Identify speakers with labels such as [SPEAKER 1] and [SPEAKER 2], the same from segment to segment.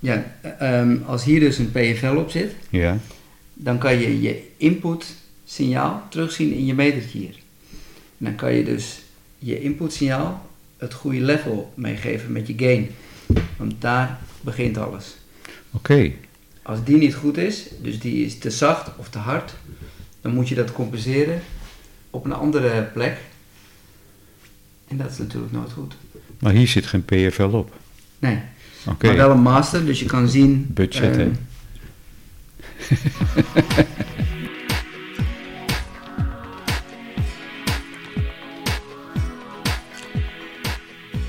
[SPEAKER 1] Ja, ehm, als hier dus een PFL op zit,
[SPEAKER 2] Ja.
[SPEAKER 1] dan kan je je input signaal terugzien in je metertje hier. En dan kan je dus je input signaal het goede level meegeven met je gain. Want daar begint alles.
[SPEAKER 2] Oké.
[SPEAKER 1] Als die niet goed is, dus die is te zacht of te hard, dan moet je dat compenseren op een andere plek. En dat is natuurlijk nooit goed.
[SPEAKER 2] Maar hier zit geen PFL op.
[SPEAKER 1] Nee,
[SPEAKER 2] Oké.
[SPEAKER 1] maar wel een master, dus je kan zien...
[SPEAKER 2] Budget, hè?
[SPEAKER 1] ehm,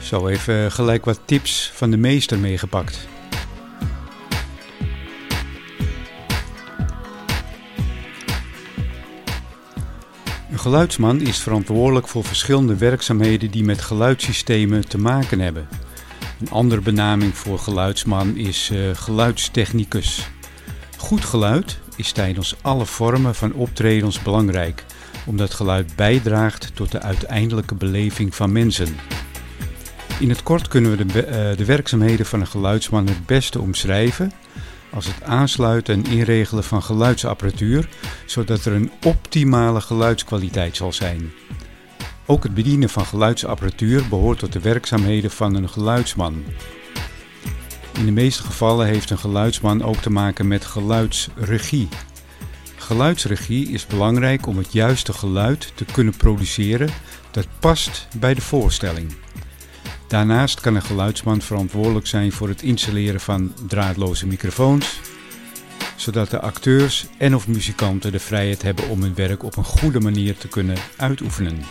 [SPEAKER 2] Zo even gelijk wat tips van de meester meegepakt. Een geluidsman is verantwoordelijk voor verschillende werkzaamheden die met geluidssystemen te maken hebben. Een andere benaming voor geluidsman is eh, geluidstechnicus. Goed geluid is tijdens alle vormen van optredens belangrijk, omdat geluid bijdraagt tot de uiteindelijke beleving van mensen. In het kort kunnen we de, eh, de werkzaamheden van een geluidsman het beste omschrijven als het aansluiten en inregelen van geluidsapparatuur, zodat er een optimale geluidskwaliteit zal zijn. Ook het bedienen van geluidsapparatuur behoort tot de werkzaamheden van een geluidsman. In de meeste gevallen heeft een geluidsman ook te maken met geluidsregie. Geluidsregie is belangrijk om het juiste geluid te kunnen produceren dat past bij de voorstelling. Daarnaast kan een geluidsman verantwoordelijk zijn voor het installeren van draadloze microfoons, zodat de acteurs en of muzikanten de vrijheid hebben om hun werk op een goede manier te kunnen uitoefenen.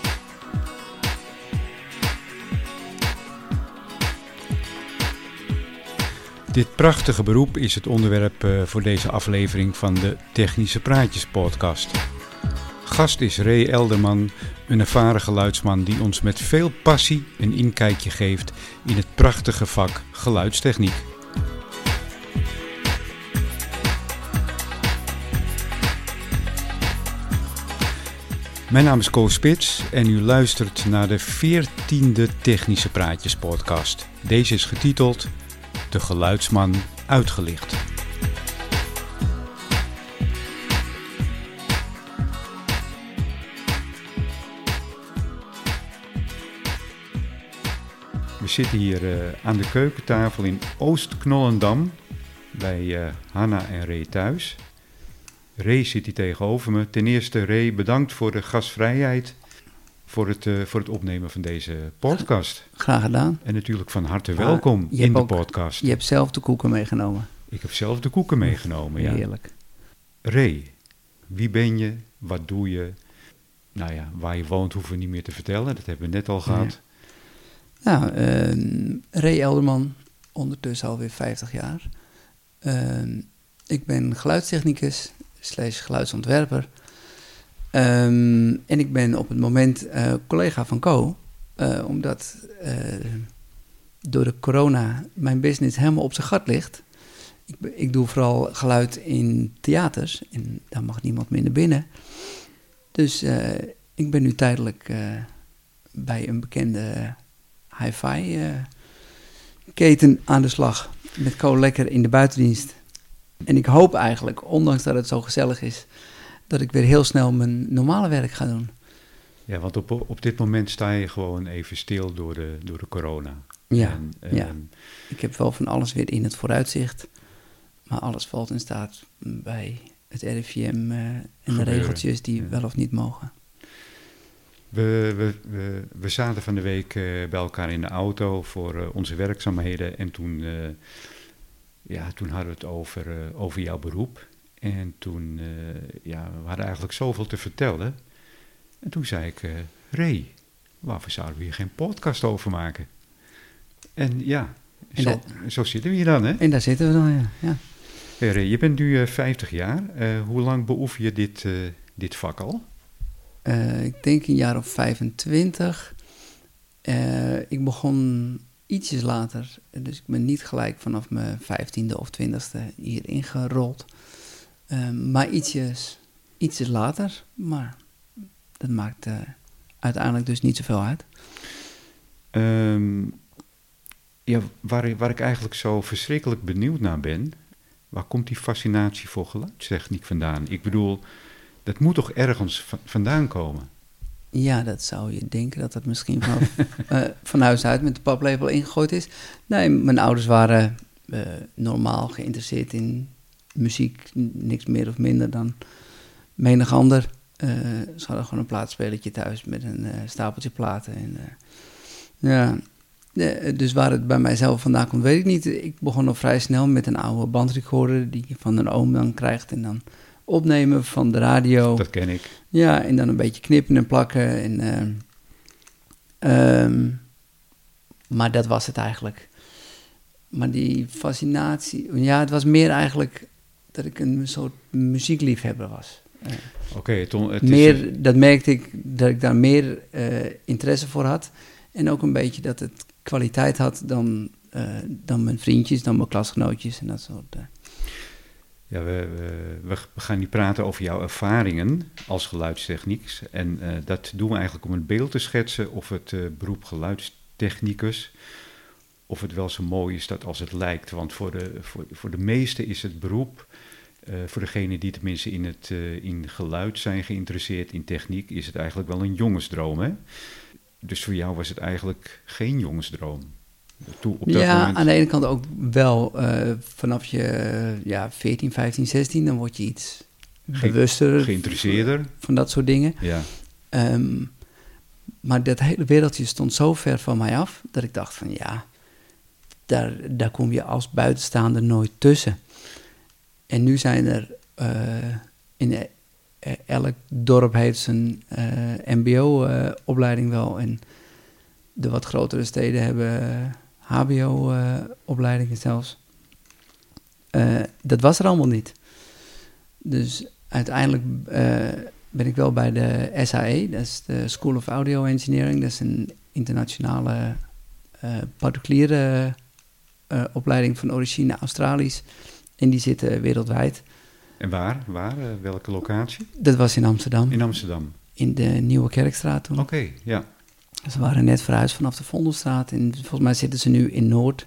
[SPEAKER 2] Dit prachtige beroep is het onderwerp eh, voor deze aflevering van de Technische Praatjes podcast. Gast is Ray Elderman, een ervaren geluidsman die ons met veel passie een inkijkje geeft in het prachtige vak geluidstechniek. Mijn naam is Koos Spits en u luistert naar de 14e Technische Praatjes podcast. Deze is getiteld De Geluidsman Uitgelicht. We zitten hier eh, aan de keukentafel in Oost-Knollendam bij eh, Hanna en Ray thuis. Ray zit hier tegenover me. Ten eerste, Ray, bedankt voor de gastvrijheid voor het, eh, voor het opnemen van deze podcast.
[SPEAKER 1] Graag gedaan.
[SPEAKER 2] En natuurlijk van harte
[SPEAKER 1] Ah,
[SPEAKER 2] welkom in de
[SPEAKER 1] ook-
[SPEAKER 2] podcast.
[SPEAKER 1] Je hebt zelf de koeken meegenomen.
[SPEAKER 2] Ik heb zelf de koeken meegenomen, ja.
[SPEAKER 1] Heerlijk.
[SPEAKER 2] Ray, wie ben je? Wat doe je? Nou ja, waar je woont hoeven we niet meer te vertellen. Dat hebben we net al gehad.
[SPEAKER 1] Nou, ehm, Ray Elderman, ondertussen alweer 50 jaar. Ehm, ik ben geluidstechnicus slash geluidsontwerper. Ehm, en ik ben op het moment eh, collega van Co. eh, omdat eh, door de corona mijn business helemaal op zijn gat ligt. Ik, ik doe vooral geluid in theaters en daar mag niemand meer naar binnen. Dus ik ben nu tijdelijk bij een bekende hi-fi keten aan de slag. Met Co lekker in de buitendienst. En ik hoop eigenlijk, ondanks dat het zo gezellig is, dat ik weer heel snel mijn normale werk ga doen.
[SPEAKER 2] Ja, want op, op dit moment sta je gewoon even stil door de, door de corona.
[SPEAKER 1] Ja,
[SPEAKER 2] En,
[SPEAKER 1] ja. Ik heb wel van alles weer in het vooruitzicht. Maar alles valt in staat bij het RIVM eh, en de regeltjes die
[SPEAKER 2] ja.
[SPEAKER 1] wel of niet mogen.
[SPEAKER 2] We, we, we, we zaten van de week eh, bij elkaar in de auto voor eh, onze werkzaamheden. En toen, ja, toen hadden we het over, over jouw beroep. En toen, eh, ja, we hadden eigenlijk zoveel te vertellen. En toen zei ik, eh Ray, waarvoor zouden we hier geen podcast over maken? En ja,
[SPEAKER 1] En
[SPEAKER 2] zo, zo zitten we hier dan, hè?
[SPEAKER 1] En daar zitten we dan, ja. ja.
[SPEAKER 2] Hey Ray, je bent nu eh, 50 jaar. Eh, hoe lang beoefen je dit, eh, dit vak al?
[SPEAKER 1] Eh, ik denk een jaar of 25. Eh, ik begon ietsjes later, dus ik ben niet gelijk vanaf mijn 15e of 20e hier ingerold. Eh, maar ietsjes, ietsjes later, maar dat maakt eh, uiteindelijk dus niet zoveel uit.
[SPEAKER 2] Ehm, Ja, waar, waar ik eigenlijk zo verschrikkelijk benieuwd naar ben, waar komt die fascinatie voor geluidstechniek vandaan? Ik bedoel, dat moet toch ergens vandaan komen?
[SPEAKER 1] Ja, dat zou je denken dat dat misschien van, uh, van huis uit met de paplepel ingegooid is. Nee, mijn ouders waren uh, normaal geïnteresseerd in muziek, niks meer of minder dan menig ander. Uh, ze hadden gewoon een plaatspelletje thuis met een stapeltje platen. En, ja, dus waar het bij mijzelf vandaan komt, weet ik niet. Ik begon al vrij snel met een oude bandrecorder die je van een oom dan krijgt en dan opnemen van de radio.
[SPEAKER 2] Dat ken ik.
[SPEAKER 1] Ja, en dan een beetje knippen en plakken. En, um, maar dat was het eigenlijk. Maar die fascinatie, ja, het was meer eigenlijk dat ik een soort muziekliefhebber was. Uh,
[SPEAKER 2] Oké, okay,
[SPEAKER 1] meer, dat merkte ik dat ik daar meer uh, interesse voor had. En ook een beetje dat het kwaliteit had dan, uh, dan mijn vriendjes, dan mijn klasgenootjes en dat soort.
[SPEAKER 2] Ja, we, we, we, gaan niet praten over jouw ervaringen als geluidstechnicus. En uh, dat doen we eigenlijk om een beeld te schetsen of het uh, beroep geluidstechnicus, of het wel zo mooi is dat als het lijkt. Want voor de, voor, voor de meesten is het beroep, uh, voor degenen die tenminste in, het, in geluid zijn geïnteresseerd, in techniek, is het eigenlijk wel een jongensdroom. Hè? Dus voor jou was het eigenlijk geen jongensdroom
[SPEAKER 1] ja, moment... aan de ene kant ook wel. Uh, vanaf je ja, 14, 15, 16, dan word je iets Ge bewuster.
[SPEAKER 2] Geïnteresseerder.
[SPEAKER 1] Van dat soort dingen.
[SPEAKER 2] Ja.
[SPEAKER 1] Um, maar dat hele wereldje stond zo ver van mij af, dat ik dacht van ja, daar, daar kom je als buitenstaander nooit tussen. En nu zijn er uh, in elk dorp heeft zijn uh, mbo-opleiding wel. En de wat grotere steden hebben HBO-opleidingen zelfs. Uh, dat was er allemaal niet. Dus uiteindelijk ben ik wel bij de SAE, dat is de School of Audio Engineering. Dat is een internationale particuliere opleiding van origine Australisch. En die zitten wereldwijd.
[SPEAKER 2] En waar? waar? welke locatie?
[SPEAKER 1] Dat was in Amsterdam.
[SPEAKER 2] In Amsterdam.
[SPEAKER 1] In de Nieuwe Kerkstraat toen.
[SPEAKER 2] Oké, ja.
[SPEAKER 1] Ze waren net verhuisd vanaf de Vondelstraat en volgens mij zitten ze nu in Noord.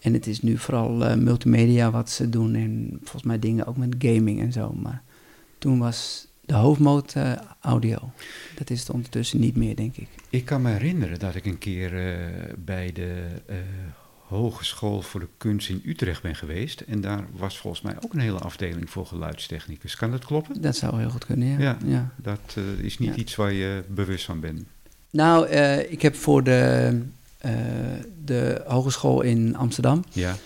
[SPEAKER 1] En het is nu vooral uh, multimedia wat ze doen en volgens mij dingen ook met gaming en zo. Maar toen was de hoofdmoot uh, audio. Dat is het ondertussen niet meer, denk ik.
[SPEAKER 2] Ik kan me herinneren dat ik een keer uh, bij de Hogeschool voor de Kunst in Utrecht ben geweest. En daar was volgens mij ook een hele afdeling voor geluidstechnicus. Kan dat kloppen?
[SPEAKER 1] Dat zou heel goed kunnen, ja.
[SPEAKER 2] Ja,
[SPEAKER 1] ja.
[SPEAKER 2] dat is niet ja. iets waar je bewust van bent.
[SPEAKER 1] Nou, uh, ik heb voor de, uh, de hogeschool in Amsterdam.
[SPEAKER 2] Ja.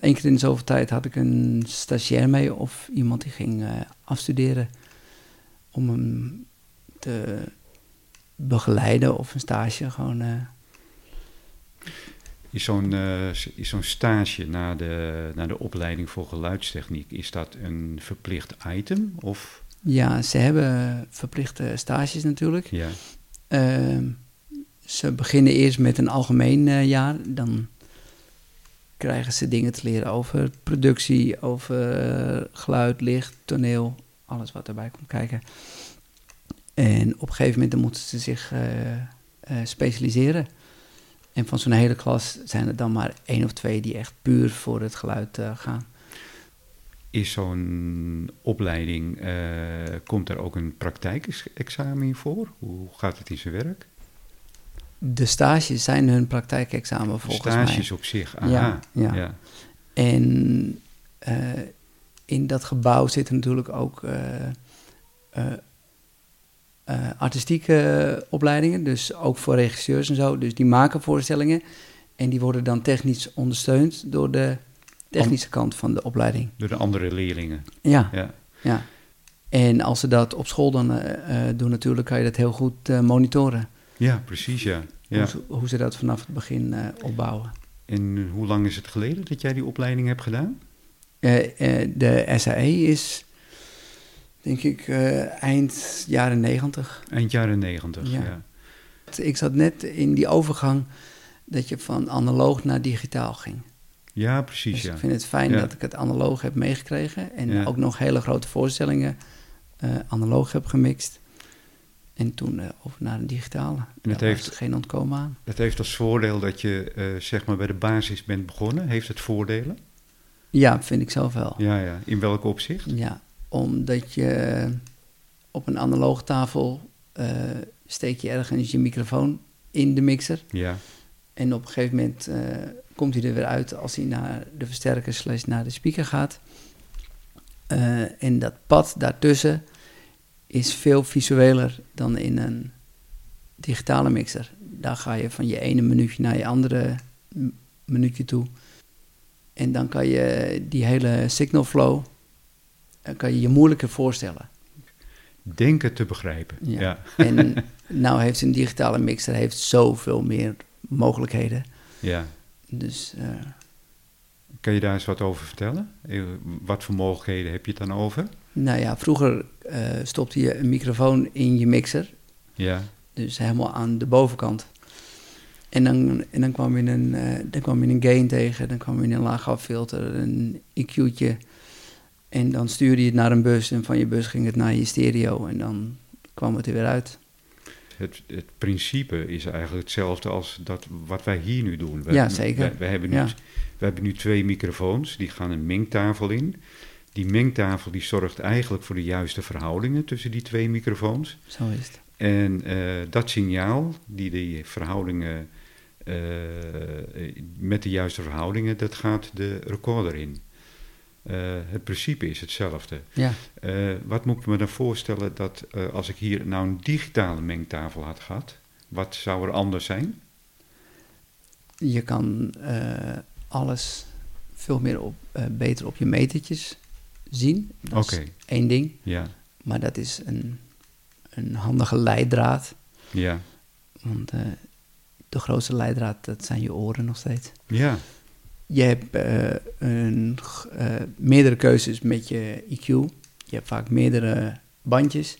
[SPEAKER 1] Eén keer in de zoveel tijd had ik een stagiair mee of iemand die ging afstuderen. Om hem te begeleiden of een stage gewoon.
[SPEAKER 2] Is zo'n is zo'n stage na de, na de opleiding voor geluidstechniek, is dat een verplicht item? Of?
[SPEAKER 1] Ja, ze hebben verplichte stages natuurlijk.
[SPEAKER 2] Ja.
[SPEAKER 1] Uh, ze beginnen eerst met een algemeen uh, jaar. Dan krijgen ze dingen te leren over productie, over geluid, licht, toneel, alles wat erbij komt kijken. En op een gegeven moment dan moeten ze zich specialiseren. En van zo'n hele klas zijn er dan maar één of twee die echt puur voor het geluid gaan.
[SPEAKER 2] Is zo'n opleiding, uh, komt er ook een praktijkexamen voor? Hoe gaat het in zijn werk?
[SPEAKER 1] De stages zijn hun praktijkexamen volgens
[SPEAKER 2] stages mij. Stages op zich, aha.
[SPEAKER 1] Ja, ja. ja. En uh, in dat gebouw zitten natuurlijk ook uh, artistieke opleidingen, dus ook voor regisseurs en zo. Dus die maken voorstellingen en die worden dan technisch ondersteund door de technische kant van de opleiding.
[SPEAKER 2] Door de andere leerlingen.
[SPEAKER 1] Ja, ja. ja. En als ze dat op school dan uh, doen natuurlijk, kan je dat heel goed uh, monitoren.
[SPEAKER 2] Ja, precies, ja. ja.
[SPEAKER 1] Hoe, ze, hoe, ze, dat vanaf het begin uh, opbouwen.
[SPEAKER 2] En hoe lang is het geleden dat jij die opleiding hebt gedaan?
[SPEAKER 1] de SAE is, denk ik, eind jaren negentig.
[SPEAKER 2] Eind jaren negentig, ja. ja.
[SPEAKER 1] Ik zat net in die overgang dat je van analoog naar digitaal ging.
[SPEAKER 2] Ja, precies. Dus
[SPEAKER 1] ja. ik vind het fijn ja. dat ik het analoog heb meegekregen. En ja. ook nog hele grote voorstellingen uh, analoog heb gemixt. En toen uh, over naar een digitale.
[SPEAKER 2] En het heeft-
[SPEAKER 1] geen ontkomen aan.
[SPEAKER 2] Het heeft als voordeel dat je eh, zeg maar bij de basis bent begonnen. Heeft het voordelen?
[SPEAKER 1] Ja, vind ik zelf wel.
[SPEAKER 2] Ja, ja. In welk opzicht?
[SPEAKER 1] Ja, omdat je op een analoge tafel eh, steek je ergens je microfoon in de mixer.
[SPEAKER 2] Ja,
[SPEAKER 1] En op een gegeven moment eh, komt hij er weer uit als hij naar de versterker slash naar de speaker gaat. Eh, en dat pad daartussen is veel visueler dan in een digitale mixer. Daar ga je van je ene minuutje naar je andere minuutje toe. En dan kan je die hele signal flow eh, kan je je moeilijker voorstellen.
[SPEAKER 2] denken te begrijpen.
[SPEAKER 1] Ja.
[SPEAKER 2] Ja,
[SPEAKER 1] En nou heeft een digitale mixer heeft zoveel meer mogelijkheden.
[SPEAKER 2] ja.
[SPEAKER 1] Dus eh,
[SPEAKER 2] Kan je daar eens wat over vertellen? Eh, Wat voor mogelijkheden heb je het dan over?
[SPEAKER 1] Nou ja, vroeger eh, stopte je een microfoon in je mixer,
[SPEAKER 2] Ja,
[SPEAKER 1] dus helemaal aan de bovenkant. En dan, en dan, kwam, je een, eh, dan kwam je een gain tegen, dan kwam je een laagafilter, een EQ'tje. En dan stuurde je het naar een bus en van je bus ging het naar je stereo en dan kwam het er weer uit.
[SPEAKER 2] het, het principe is eigenlijk hetzelfde als dat wat wij hier nu doen. We,
[SPEAKER 1] Ja, zeker.
[SPEAKER 2] We, hebben nu,
[SPEAKER 1] Ja.
[SPEAKER 2] hebben nu twee microfoons, die gaan een mengtafel in. Die mengtafel die zorgt eigenlijk voor de juiste verhoudingen tussen die twee microfoons.
[SPEAKER 1] Zo is het.
[SPEAKER 2] En eh, dat signaal, die die verhoudingen, eh, met de juiste verhoudingen, dat gaat de recorder in. Eh, het principe is hetzelfde.
[SPEAKER 1] Ja,
[SPEAKER 2] Eh, wat moet ik me dan voorstellen dat eh, als ik hier nou een digitale mengtafel had gehad, wat zou er anders zijn?
[SPEAKER 1] je kan alles veel meer op, beter op je metertjes zien. Dat is één ding.
[SPEAKER 2] ja,
[SPEAKER 1] Maar dat is een, een handige leidraad.
[SPEAKER 2] ja,
[SPEAKER 1] Want de grootste leidraad, dat zijn je oren nog steeds.
[SPEAKER 2] ja,
[SPEAKER 1] Je hebt eh, een, eh, meerdere keuzes met je EQ. Je hebt vaak meerdere bandjes.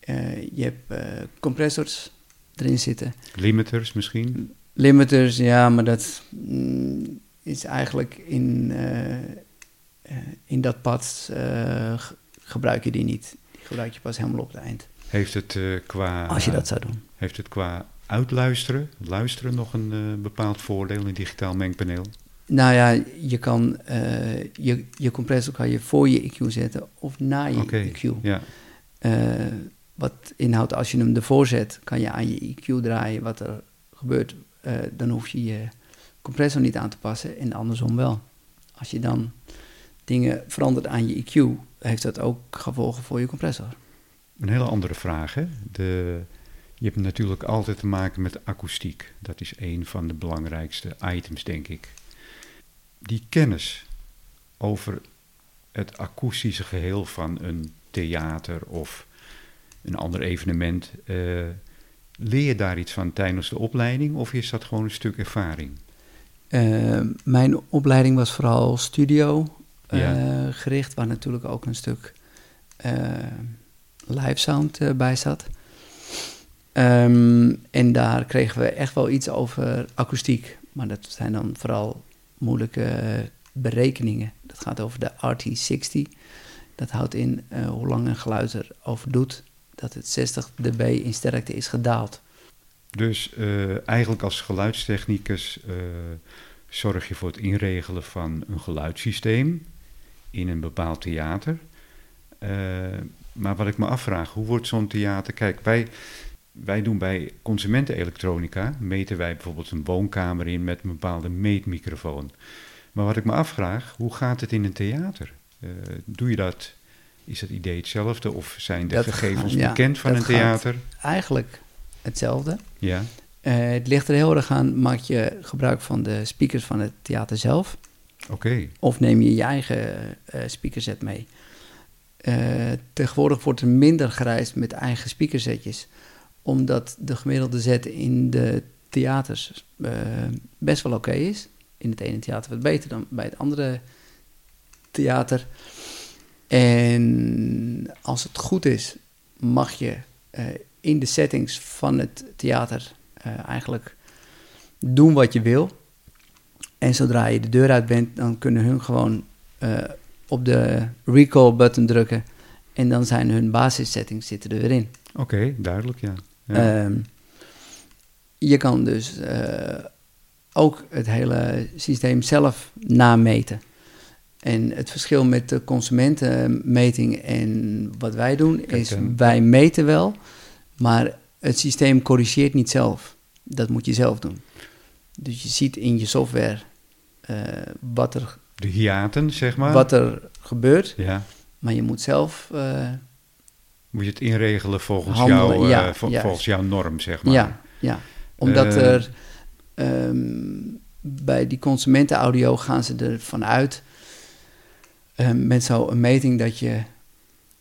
[SPEAKER 1] Eh, je hebt eh, compressors erin zitten.
[SPEAKER 2] limiters misschien?
[SPEAKER 1] Limiters, ja, maar dat mm, is eigenlijk in, eh, eh, in dat pad eh, gebruik je die niet. Die gebruik je pas helemaal op het eind.
[SPEAKER 2] Heeft het, eh, qua,
[SPEAKER 1] Als je dat zou doen.
[SPEAKER 2] heeft het qua uitluisteren, luisteren nog een eh, bepaald voordeel in digitaal mengpaneel?
[SPEAKER 1] Nou ja, je kan eh, je, je compressor kan je voor je EQ zetten of na je
[SPEAKER 2] Oké,
[SPEAKER 1] EQ.
[SPEAKER 2] ja,
[SPEAKER 1] Eh, wat inhoudt als je hem ervoor zet, kan je aan je EQ draaien wat er gebeurt. Eh, dan hoef je je compressor niet aan te passen en andersom wel. Als je dan dingen verandert aan je EQ, heeft dat ook gevolgen voor je compressor.
[SPEAKER 2] Een hele andere vraag. Hè? De, je hebt natuurlijk altijd te maken met akoestiek. Dat is een van de belangrijkste items, denk ik. Die kennis over het akoestische geheel van een theater of een ander evenement. eh, leer je daar iets van tijdens de opleiding of is dat gewoon een stuk ervaring?
[SPEAKER 1] Eh, mijn opleiding was vooral studio eh, gericht, waar natuurlijk ook een stuk live sound bij zat. Ehm, en daar kregen we echt wel iets over akoestiek. Maar dat zijn dan vooral moeilijke berekeningen. Dat gaat over de RT60. Dat houdt in eh, hoe lang een geluid erover doet dat het 60 dB in sterkte is gedaald.
[SPEAKER 2] Dus eh, eigenlijk als geluidstechnicus eh, zorg je voor het inregelen van een geluidssysteem in een bepaald theater. Maar wat ik me afvraag, hoe wordt zo'n theater... Kijk, wij, wij doen bij consumentenelektronica, meten wij bijvoorbeeld een woonkamer in met een bepaalde meetmicrofoon. Maar wat ik me afvraag, hoe gaat het in een theater? Eh, doe je dat, is het idee hetzelfde of zijn de
[SPEAKER 1] Dat
[SPEAKER 2] gegevens
[SPEAKER 1] gaat- ja,
[SPEAKER 2] bekend van een theater?
[SPEAKER 1] Eigenlijk hetzelfde.
[SPEAKER 2] Ja,
[SPEAKER 1] Eh, het ligt er heel erg aan, maak je gebruik van de speakers van het theater zelf,
[SPEAKER 2] oké.
[SPEAKER 1] of neem je je eigen eh speakerset mee. Tegenwoordig wordt er minder gereisd met eigen speakersetjes, omdat de gemiddelde zet in de theaters eh, best wel oké is. In het ene theater wat beter dan bij het andere theater. En als het goed is, mag je eh, in de settings van het theater eh, eigenlijk doen wat je wil. En zodra je de deur uit bent, dan kunnen hun gewoon op de recall button drukken. En dan zijn hun basissettings zitten er weer in.
[SPEAKER 2] Oké, duidelijk, ja. Ja.
[SPEAKER 1] Ehm, je kan dus eh, ook het hele systeem zelf nameten. En het verschil met de consumentenmeting en wat wij doen is,
[SPEAKER 2] en-
[SPEAKER 1] wij meten wel, maar het systeem corrigeert niet zelf. Dat moet je zelf doen. Dus je ziet in je software eh, wat, er,
[SPEAKER 2] De hiaten, zeg maar.
[SPEAKER 1] wat er gebeurt,
[SPEAKER 2] Ja.
[SPEAKER 1] maar je moet zelf, eh,
[SPEAKER 2] Moet je het inregelen volgens,
[SPEAKER 1] Handelen,
[SPEAKER 2] jouw, eh, vol- volgens jouw norm, zeg maar.
[SPEAKER 1] ja, ja. Omdat
[SPEAKER 2] Eh,
[SPEAKER 1] er ehm, bij die consumentenaudio gaan ze ervan uit ehm, met zo'n meting dat je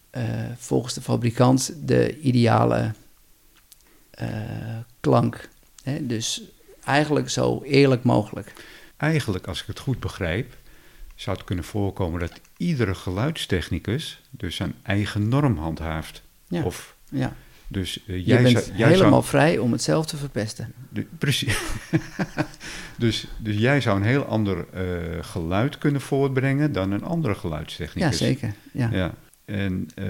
[SPEAKER 1] eh, volgens de fabrikant de ideale klank, hè, dus eigenlijk zo eerlijk mogelijk.
[SPEAKER 2] Eigenlijk, als ik het goed begrijp, zou het kunnen voorkomen dat iedere geluidstechnicus dus zijn eigen norm handhaaft.
[SPEAKER 1] Ja.
[SPEAKER 2] Of,
[SPEAKER 1] Ja.
[SPEAKER 2] dus eh,
[SPEAKER 1] Je
[SPEAKER 2] jij
[SPEAKER 1] bent
[SPEAKER 2] zou, jij
[SPEAKER 1] helemaal
[SPEAKER 2] zou,
[SPEAKER 1] vrij om het zelf te verpesten.
[SPEAKER 2] de- precies. dus, dus jij zou een heel ander eh, geluid kunnen voortbrengen dan een andere
[SPEAKER 1] Ja,
[SPEAKER 2] geluidstechnicus.
[SPEAKER 1] zeker. Ja.
[SPEAKER 2] Ja. En eh,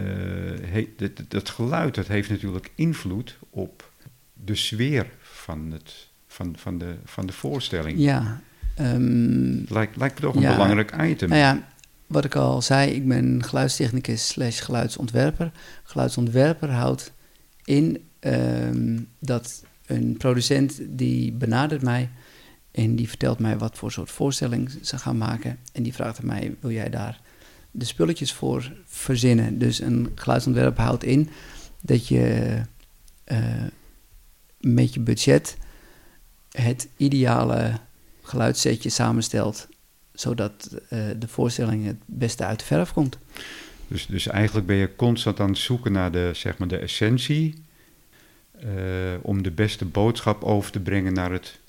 [SPEAKER 2] he- dat, dat geluid dat heeft natuurlijk invloed op de sfeer van, het, van, van, de, van de voorstelling.
[SPEAKER 1] ja. Ehm,
[SPEAKER 2] Lijkt, lijkt me toch een
[SPEAKER 1] Ja.
[SPEAKER 2] belangrijk item.
[SPEAKER 1] Nou ja, wat ik al zei, ik ben geluidstechnicus slash geluidsontwerper. Geluidsontwerper houdt in ehm, dat een producent die benadert mij en die vertelt mij wat voor soort voorstelling ze gaan maken. En die vraagt aan mij, wil jij daar de spulletjes voor verzinnen? Dus een geluidsontwerp houdt in dat je eh, met je budget het ideale geluidssetje samenstelt zodat eh, de voorstelling het beste uit de verf komt.
[SPEAKER 2] Dus, dus eigenlijk ben je constant aan het zoeken naar de, zeg maar, de essentie. eh, om de beste boodschap over te brengen naar het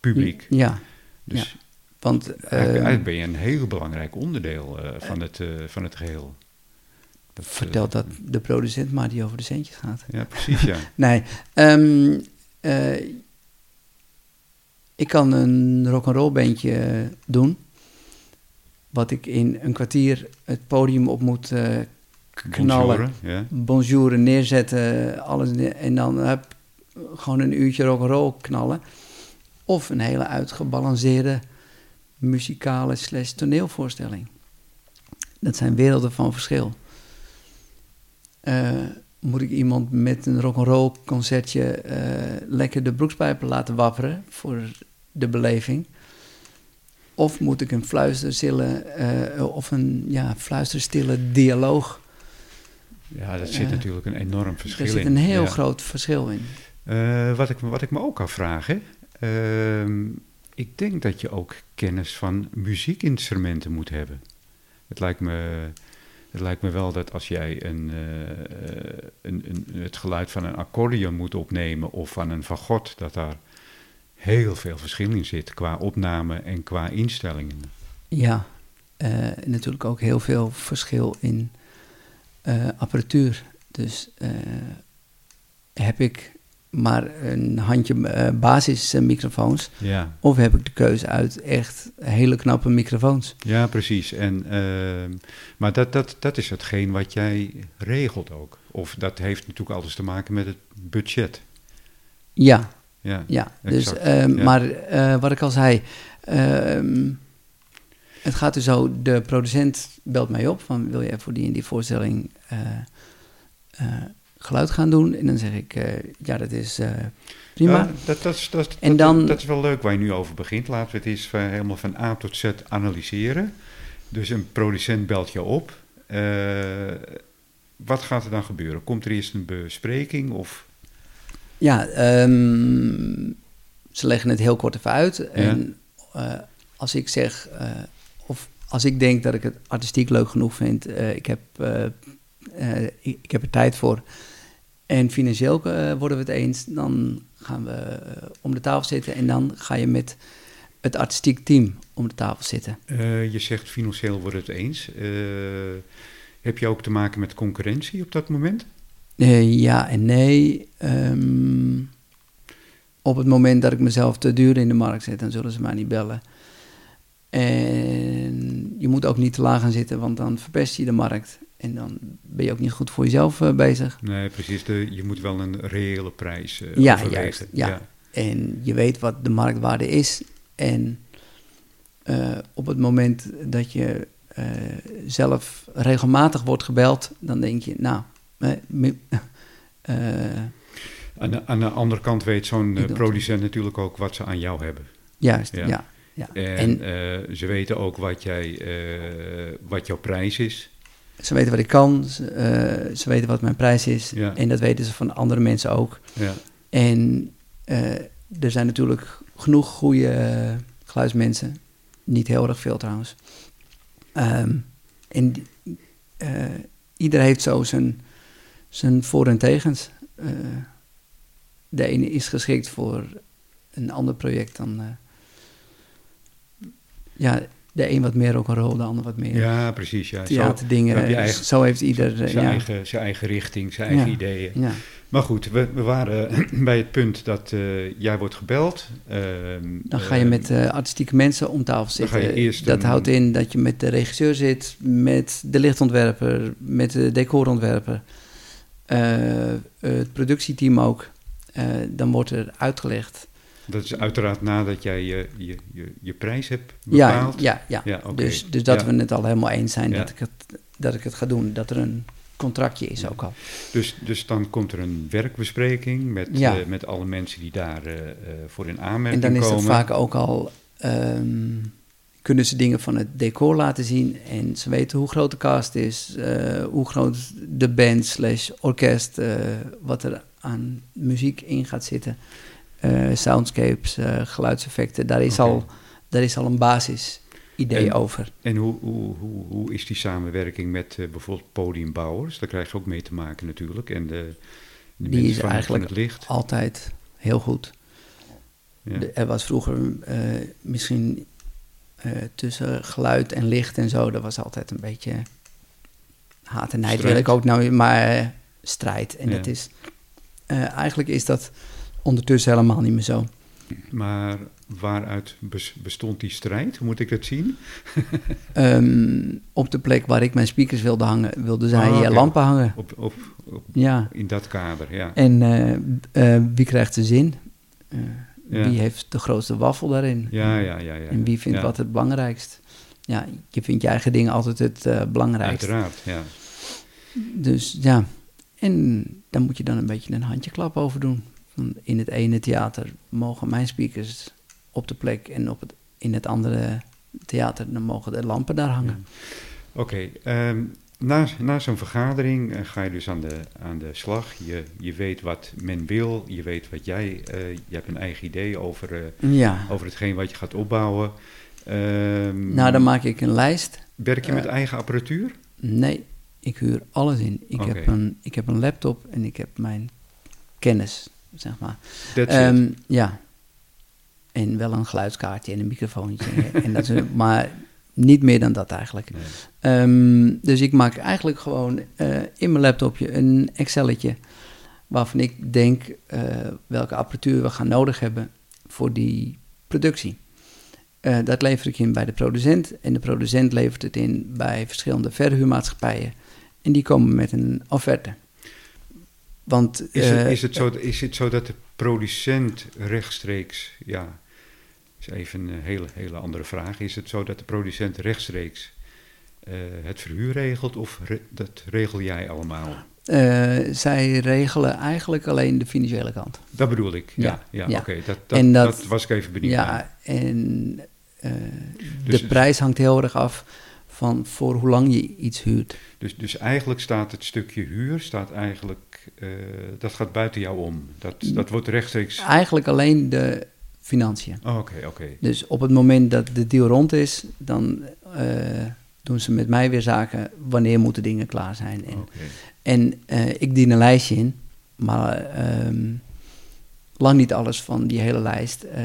[SPEAKER 2] publiek.
[SPEAKER 1] Ja,
[SPEAKER 2] Dus
[SPEAKER 1] want
[SPEAKER 2] eigenlijk,
[SPEAKER 1] eh,
[SPEAKER 2] eigenlijk ben je een heel belangrijk onderdeel eh, van, het, van het geheel. Dat, eh,
[SPEAKER 1] vertelt dat de producent maar die over de centjes gaat.
[SPEAKER 2] Ja, precies, ja.
[SPEAKER 1] Nee, ehm, eh, ik kan een rock'n'roll bandje doen, wat ik in een kwartier het podium op moet eh, knallen.
[SPEAKER 2] Bonjour,
[SPEAKER 1] neerzetten, alles neer- en dan hup, gewoon een uurtje rock'n'roll knallen. Of een hele uitgebalanceerde muzikale slash toneelvoorstelling. Dat zijn werelden van verschil. Eh, moet ik iemand met een rock'n'roll concertje eh, lekker de broekspijpen laten wapperen voor de beleving? Of moet ik een fluisterstille eh, of een ja, fluisterstille dialoog
[SPEAKER 2] Ja, dat zit
[SPEAKER 1] Eh,
[SPEAKER 2] natuurlijk een enorm verschil
[SPEAKER 1] er
[SPEAKER 2] in.
[SPEAKER 1] zit een heel
[SPEAKER 2] Ja.
[SPEAKER 1] groot verschil in.
[SPEAKER 2] Eh, wat, ik, wat ik me ook kan vragen. ehm, ik denk dat je ook kennis van muziekinstrumenten moet hebben. Het lijkt me, het lijkt me wel dat als jij een, een, een, het geluid van een accordeon moet opnemen of van een fagot, dat daar heel veel verschil in zit qua opname en qua instellingen.
[SPEAKER 1] Ja, eh, natuurlijk ook heel veel verschil in eh, apparatuur. Dus eh, heb ik maar een handje basismicrofoons
[SPEAKER 2] Ja,
[SPEAKER 1] of heb ik de keuze uit echt hele knappe microfoons?
[SPEAKER 2] ja precies. En, maar dat, dat, dat is hetgeen wat jij regelt ook. Of dat heeft natuurlijk alles te maken met het budget.
[SPEAKER 1] Ja,
[SPEAKER 2] Ja,
[SPEAKER 1] ja. Dus, ehm. Maar eh, wat ik al zei, ehm, het gaat dus zo, de producent belt mij op van wil je voor die en die voorstelling eh, eh, geluid gaan doen? En dan zeg ik, ja dat is prima.
[SPEAKER 2] Ja, dat, dat, is, dat,
[SPEAKER 1] En
[SPEAKER 2] dat,
[SPEAKER 1] dan-
[SPEAKER 2] dat is wel leuk waar je nu over begint. Laten we het eens van, helemaal van A tot Z analyseren. Dus een producent belt je op. Wat gaat er dan gebeuren? Komt er eerst een bespreking? Of,
[SPEAKER 1] Ja, ehm, ze leggen het heel kort even uit. En eh, als ik zeg, eh, of als ik denk dat ik het artistiek leuk genoeg vind, eh, ik, heb, ik, ik heb er tijd voor. En financieel worden we het eens, dan gaan we om de tafel zitten en dan ga je met het artistiek team om de tafel zitten.
[SPEAKER 2] je zegt financieel wordt het eens. Heb je ook te maken met concurrentie op dat moment?
[SPEAKER 1] Eh, ja en nee. Ehm, op het moment dat ik mezelf te duur in de markt zet, dan zullen ze mij niet bellen. En je moet ook niet te laag gaan zitten, want dan verpest je de markt. En dan ben je ook niet goed voor jezelf eh, bezig.
[SPEAKER 2] Nee, precies. De, je moet wel een reële prijs uh,
[SPEAKER 1] ja. Juist, ja. En je weet wat de marktwaarde is. En uh, op het moment dat je zelf regelmatig wordt gebeld, dan denk je, nou.
[SPEAKER 2] aan, de, aan de andere kant weet zo'n producent natuurlijk ook wat ze aan jou hebben.
[SPEAKER 1] Juist, ja. ja. Ja.
[SPEAKER 2] En, en ze weten ook wat, jij, wat jouw prijs is.
[SPEAKER 1] Ze weten wat ik kan, ze, uh, ze weten wat mijn prijs is. Ja. En dat weten ze van andere mensen ook.
[SPEAKER 2] Ja.
[SPEAKER 1] En er zijn natuurlijk genoeg goede geluidsmensen. Niet heel erg veel trouwens. Um, en ieder heeft zo zijn, zijn voor- en tegens. de ene is geschikt voor een ander project dan... ja, de een wat meer ook een rol, de ander wat meer.
[SPEAKER 2] Ja, precies. Ja.
[SPEAKER 1] Theaterdingen. Zo, eigen, zo heeft ieder...
[SPEAKER 2] Zijn,
[SPEAKER 1] ja.
[SPEAKER 2] eigen, zijn eigen richting, zijn eigen
[SPEAKER 1] ja.
[SPEAKER 2] ideeën.
[SPEAKER 1] Ja.
[SPEAKER 2] Maar goed, we, we waren bij het punt dat uh, jij wordt gebeld. Uh,
[SPEAKER 1] dan ga je uh, met artistieke mensen om tafel zitten. Dat
[SPEAKER 2] een,
[SPEAKER 1] houdt in dat je met de regisseur zit, met de lichtontwerper, met de decorontwerper, het productieteam ook. dan wordt er uitgelegd
[SPEAKER 2] dat is uiteraard nadat jij je, je, je, je prijs hebt bepaald?
[SPEAKER 1] Ja, ja, ja.
[SPEAKER 2] ja okay.
[SPEAKER 1] dus, dus dat
[SPEAKER 2] ja.
[SPEAKER 1] we het al helemaal eens zijn dat, ik het, dat ik het ga doen. Dat er een contractje is ook al.
[SPEAKER 2] Dus, dus dan komt er een werkbespreking met, eh, met alle mensen die daar eh, eh, voor in
[SPEAKER 1] En
[SPEAKER 2] aanmerking
[SPEAKER 1] dan is
[SPEAKER 2] komen.
[SPEAKER 1] dat vaak ook al... ehm, kunnen ze dingen van het decor laten zien en ze weten hoe groot de cast is, eh, hoe groot de band slash orkest, eh, wat er aan muziek in gaat zitten, Eh, soundscapes, geluidseffecten, daar is, al, daar is al een basis idee
[SPEAKER 2] En-
[SPEAKER 1] over.
[SPEAKER 2] En hoe, hoe, hoe, hoe is die samenwerking met bijvoorbeeld podiumbouwers? Daar krijg je ook mee te maken natuurlijk. En de, de
[SPEAKER 1] Die is
[SPEAKER 2] van,
[SPEAKER 1] eigenlijk
[SPEAKER 2] het licht.
[SPEAKER 1] Altijd heel goed.
[SPEAKER 2] Ja.
[SPEAKER 1] De- er was vroeger misschien eh, tussen geluid en licht en zo, dat was altijd een beetje haat en nijd, wil ik ook nou, maar eh, strijd. En
[SPEAKER 2] Ja.
[SPEAKER 1] dat is, eh, eigenlijk is dat ondertussen helemaal niet meer zo.
[SPEAKER 2] Maar waaruit bes- bestond die strijd? Hoe moet ik dat zien?
[SPEAKER 1] Ehm, op de plek waar ik mijn speakers wilde hangen, wilden zij
[SPEAKER 2] oké.
[SPEAKER 1] lampen hangen.
[SPEAKER 2] Op, op, op,
[SPEAKER 1] Ja.
[SPEAKER 2] in dat kader, ja.
[SPEAKER 1] En eh, eh, wie krijgt de zin? Eh,
[SPEAKER 2] Ja.
[SPEAKER 1] Wie heeft de grootste waffel daarin?
[SPEAKER 2] Ja, ja, ja. ja.
[SPEAKER 1] En wie vindt
[SPEAKER 2] Ja,
[SPEAKER 1] wat het belangrijkst? Ja, je vindt je eigen dingen altijd het eh, belangrijkst.
[SPEAKER 2] Uiteraard, ja.
[SPEAKER 1] Dus ja, en daar moet je dan een beetje een handjeklap over doen. In het ene theater mogen mijn speakers op de plek en op het, in het andere theater dan mogen de lampen daar hangen.
[SPEAKER 2] Oké, ehm, na, na zo'n vergadering eh, ga je dus aan de, aan de slag. Je, je weet wat men wil, je weet wat jij... eh, je hebt een eigen idee over, eh,
[SPEAKER 1] Ja,
[SPEAKER 2] over hetgeen wat je gaat opbouwen. Ehm,
[SPEAKER 1] nou dan maak ik een lijst.
[SPEAKER 2] Werk je met eigen apparatuur?
[SPEAKER 1] Nee, ik huur alles in. Ik, heb, een, ik heb een laptop en ik heb mijn kennis, zeg maar.
[SPEAKER 2] That's it.
[SPEAKER 1] Ehm, ja. En wel een geluidskaartje en een microfoontje. en dat is, maar niet meer dan dat eigenlijk.
[SPEAKER 2] Nee.
[SPEAKER 1] Ehm, dus ik maak eigenlijk gewoon eh, in mijn laptopje een Excelletje. Waarvan ik denk eh, welke apparatuur we gaan nodig hebben voor die productie. Eh, dat lever ik in bij de producent. En de producent levert het in bij verschillende verhuurmaatschappijen. En die komen met een offerte. Want,
[SPEAKER 2] Is, het, is, het zo, is het zo dat de producent rechtstreeks, ja, is even een hele, hele andere vraag. Is het zo dat de producent rechtstreeks eh, het verhuur regelt of re- dat regel jij allemaal?
[SPEAKER 1] eh, zij regelen eigenlijk alleen de financiële kant.
[SPEAKER 2] Dat bedoel ik, ja.
[SPEAKER 1] Ja,
[SPEAKER 2] ja,
[SPEAKER 1] ja.
[SPEAKER 2] Oké, dat, dat,
[SPEAKER 1] En dat-
[SPEAKER 2] dat was ik even benieuwd naar.
[SPEAKER 1] Ja, en eh,
[SPEAKER 2] Dus-
[SPEAKER 1] de prijs hangt heel erg af van voor hoe lang je iets huurt.
[SPEAKER 2] Dus, dus eigenlijk staat het stukje huur, staat eigenlijk, dat gaat buiten jou om. Dat, dat wordt rechtstreeks...
[SPEAKER 1] Eigenlijk alleen de financiën.
[SPEAKER 2] Oh, Oké, oké.
[SPEAKER 1] Dus op het moment dat de deal rond is, dan eh, doen ze met mij weer zaken. Wanneer moeten dingen klaar zijn? En, en eh, ik dien een lijstje in, maar ehm, lang niet alles van die hele lijst eh,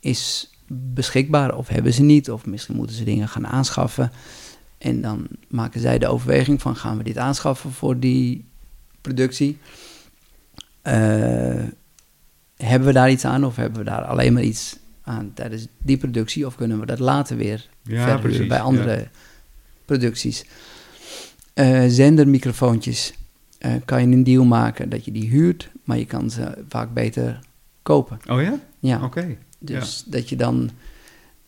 [SPEAKER 1] is beschikbaar. Of hebben ze niet, of misschien moeten ze dingen gaan aanschaffen. En dan maken zij de overweging van gaan we dit aanschaffen voor die productie? Hebben we daar iets aan of hebben we daar alleen maar iets aan tijdens die productie? Of kunnen we dat later weer
[SPEAKER 2] Ja,
[SPEAKER 1] verhuren bij andere
[SPEAKER 2] ja.
[SPEAKER 1] producties? Eh, zendermicrofoontjes eh, kan je een deal maken dat je die huurt, maar je kan ze vaak beter kopen.
[SPEAKER 2] Oh ja?
[SPEAKER 1] Ja,
[SPEAKER 2] Oké.
[SPEAKER 1] dus dat je dan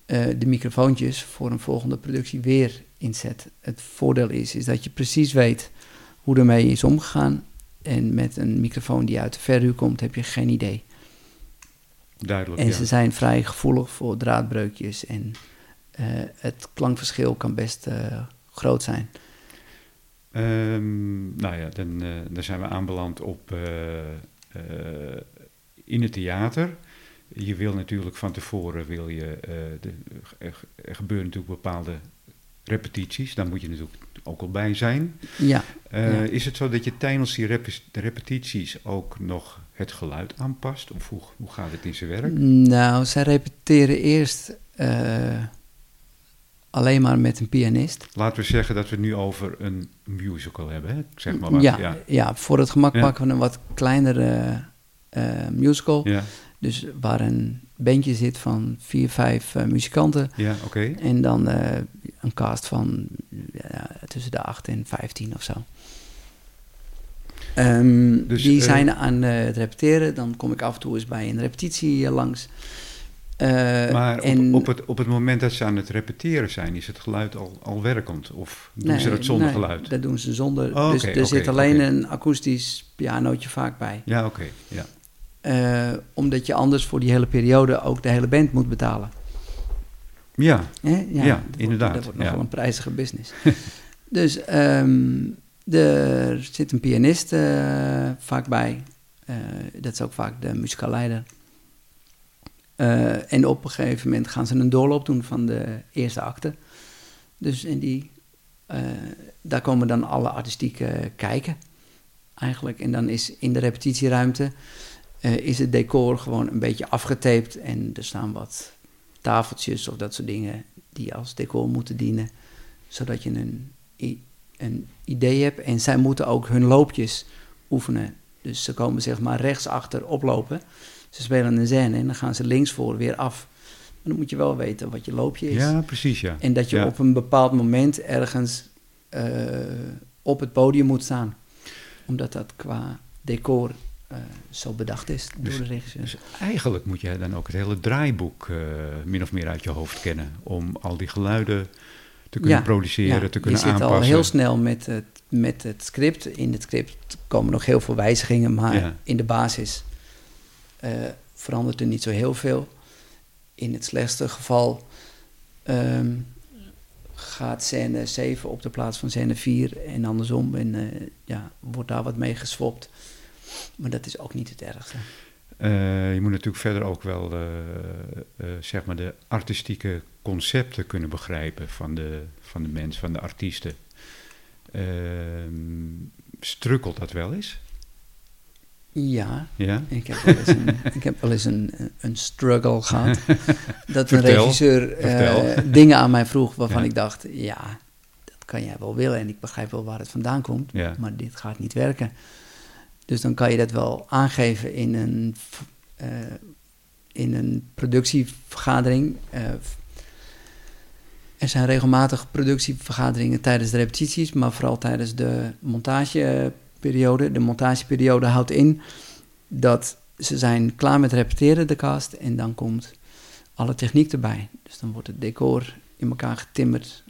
[SPEAKER 1] eh, de microfoontjes voor een volgende productie weer inzet. Het voordeel is, is dat je precies weet hoe ermee is omgegaan. En met een microfoon die uit de verhuur komt, heb je geen idee.
[SPEAKER 2] Duidelijk,
[SPEAKER 1] En
[SPEAKER 2] ja.
[SPEAKER 1] ze zijn vrij gevoelig voor draadbreukjes en eh, het klankverschil kan best eh, groot zijn.
[SPEAKER 2] Ehm, nou ja, dan, eh, dan zijn we aanbeland op in het theater. Je wil natuurlijk van tevoren, wil je, de, er, gebeuren natuurlijk bepaalde repetities. Daar moet je natuurlijk ook al bij zijn.
[SPEAKER 1] Ja, Ja.
[SPEAKER 2] Is het zo dat je tijdens die repetities ook nog het geluid aanpast? Of hoe, hoe gaat het in zijn werk?
[SPEAKER 1] nou, zij repeteren eerst eh, alleen maar met een pianist.
[SPEAKER 2] Laten we zeggen dat we het nu over een musical hebben, hè? zeg maar wat.
[SPEAKER 1] ja,
[SPEAKER 2] ja.
[SPEAKER 1] ja. voor het gemak
[SPEAKER 2] Ja.
[SPEAKER 1] pakken we een wat kleinere eh, musical.
[SPEAKER 2] Ja,
[SPEAKER 1] Dus waar een bandje zit van vier, vijf eh, muzikanten.
[SPEAKER 2] ja oké.
[SPEAKER 1] En dan een cast van tussen de 8 en 15 of zo. Ehm,
[SPEAKER 2] Dus,
[SPEAKER 1] die
[SPEAKER 2] eh,
[SPEAKER 1] zijn aan eh, het repeteren. Dan kom ik af en toe eens bij een repetitie eh, langs.
[SPEAKER 2] Maar op,
[SPEAKER 1] en-
[SPEAKER 2] op, het, op het moment dat ze aan het repeteren zijn, is het geluid al, al werkend? Of doen
[SPEAKER 1] nee,
[SPEAKER 2] ze dat zonder
[SPEAKER 1] nee,
[SPEAKER 2] geluid?
[SPEAKER 1] Dat doen ze zonder.
[SPEAKER 2] Oh,
[SPEAKER 1] dus er zit alleen een akoestisch pianootje vaak bij.
[SPEAKER 2] Ja, oké. ja.
[SPEAKER 1] Omdat je anders voor die hele periode ook de hele band moet betalen.
[SPEAKER 2] ja,
[SPEAKER 1] Hè?
[SPEAKER 2] Ja,
[SPEAKER 1] dat wordt-
[SPEAKER 2] inderdaad,
[SPEAKER 1] Dat wordt
[SPEAKER 2] ja.
[SPEAKER 1] nogal een prijzige business. dus ehm, er zit een pianist eh, vaak bij. Eh, dat is ook vaak de muzikaal leider. Eh, en op een gegeven moment gaan ze een doorloop doen van de eerste acte. Dus in die, daar komen dan alle artistieke kijken eigenlijk. En dan is in de repetitieruimte is het decor gewoon een beetje afgetaped. En er staan wat tafeltjes of dat soort dingen die als decor moeten dienen. Zodat je een, een idee hebt. En zij moeten ook hun loopjes oefenen. Dus ze komen zeg maar rechtsachter oplopen. Ze spelen een scène en dan gaan ze linksvoor weer af. Maar dan moet je wel weten wat je loopje is.
[SPEAKER 2] ja, precies, ja.
[SPEAKER 1] En dat je
[SPEAKER 2] Ja.
[SPEAKER 1] op een bepaald moment ergens eh, op het podium moet staan. Omdat dat qua decor eh, zo bedacht is door de regisseur.
[SPEAKER 2] Dus eigenlijk moet jij dan ook het hele draaiboek eh, min of meer uit je hoofd kennen. Om al die geluiden te kunnen
[SPEAKER 1] Ja,
[SPEAKER 2] produceren,
[SPEAKER 1] Ja,
[SPEAKER 2] te kunnen
[SPEAKER 1] je zit
[SPEAKER 2] aanpassen.
[SPEAKER 1] al heel snel met het, met het script. In het script komen nog heel veel wijzigingen, maar
[SPEAKER 2] Ja.
[SPEAKER 1] in de basis eh, verandert er niet zo heel veel. In het slechtste geval ehm, gaat scène 7 op de plaats van scène 4 en andersom. En eh, ja, wordt daar wat mee geswapt. Maar dat is ook niet het ergste.
[SPEAKER 2] Eh, je moet natuurlijk verder ook wel zeg maar de artistieke concepten kunnen begrijpen van de, van de mens, van de artiesten. Ehm, strukkelt dat wel eens?
[SPEAKER 1] Ja,
[SPEAKER 2] Ja?
[SPEAKER 1] Ik heb wel eens een, ik heb wel eens een, een struggle gehad. Dat een regisseur eh, dingen aan mij vroeg waarvan
[SPEAKER 2] Ja.
[SPEAKER 1] ik dacht, ja, dat kan jij wel willen en ik begrijp wel waar het vandaan komt,
[SPEAKER 2] Ja.
[SPEAKER 1] maar dit gaat niet werken. Dus dan kan je dat wel aangeven in een, eh, in een productievergadering. Eh, er zijn regelmatig productievergaderingen tijdens de repetities, maar vooral tijdens de montageperiode. De montageperiode houdt in dat ze zijn klaar met repeteren, de cast, en dan komt alle techniek erbij. Dus dan wordt het decor in elkaar getimmerd,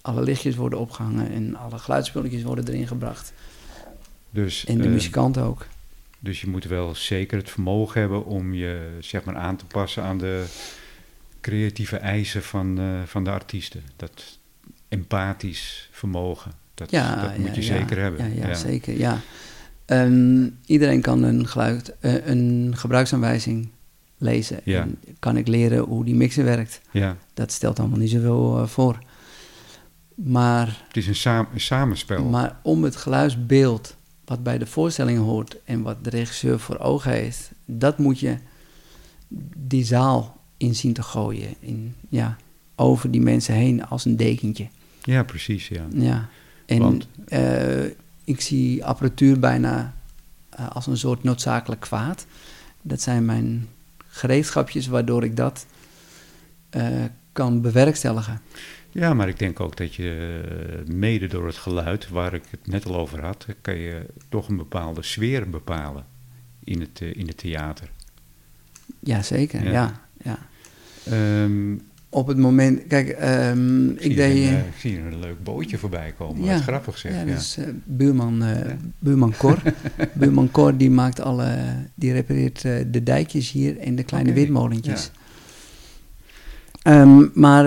[SPEAKER 1] alle lichtjes worden opgehangen en alle geluidsspulletjes worden erin gebracht.
[SPEAKER 2] Dus,
[SPEAKER 1] En de
[SPEAKER 2] eh,
[SPEAKER 1] muzikant ook.
[SPEAKER 2] dus je moet wel zeker het vermogen hebben om je zeg maar, aan te passen aan de creatieve eisen van, eh, van de artiesten. Dat empathisch vermogen, dat,
[SPEAKER 1] Ja,
[SPEAKER 2] dat moet je zeker hebben.
[SPEAKER 1] Ja, ja, zeker. Ja. Ehm, iedereen kan een, geluid, eh, een gebruiksaanwijzing lezen.
[SPEAKER 2] Ja.
[SPEAKER 1] En kan ik leren hoe die mixer werkt.
[SPEAKER 2] Ja,
[SPEAKER 1] Dat stelt allemaal niet zoveel eh, voor. Maar,
[SPEAKER 2] het is een, saam- een samenspel.
[SPEAKER 1] maar om het geluidsbeeld wat bij de voorstelling hoort en wat de regisseur voor ogen heeft, dat moet je die zaal in zien te gooien. In, ja, over die mensen heen als een dekentje.
[SPEAKER 2] Ja, precies, ja.
[SPEAKER 1] Ja, en
[SPEAKER 2] Want-
[SPEAKER 1] eh, ik zie apparatuur bijna eh, als een soort noodzakelijk kwaad. Dat zijn mijn gereedschapjes waardoor ik dat eh, kan bewerkstelligen.
[SPEAKER 2] Ja, maar ik denk ook dat je mede door het geluid, waar ik het net al over had, kan je toch een bepaalde sfeer bepalen in het, in het theater.
[SPEAKER 1] Ja, zeker.
[SPEAKER 2] Ja.
[SPEAKER 1] Ja. Ja,
[SPEAKER 2] Ehm,
[SPEAKER 1] Op het moment, kijk, ehm,
[SPEAKER 2] ik, zie
[SPEAKER 1] ik deed.
[SPEAKER 2] een,
[SPEAKER 1] eh,
[SPEAKER 2] eh, ik zie hier een leuk bootje voorbij komen.
[SPEAKER 1] Ja.
[SPEAKER 2] Wat grappig zeg.
[SPEAKER 1] ja,
[SPEAKER 2] Ja,
[SPEAKER 1] is eh, buurman,
[SPEAKER 2] Ja.
[SPEAKER 1] buurman Cor. buurman Cor die maakt alle, die repareert de dijkjes hier en de kleine windmolentjes. Ehm, maar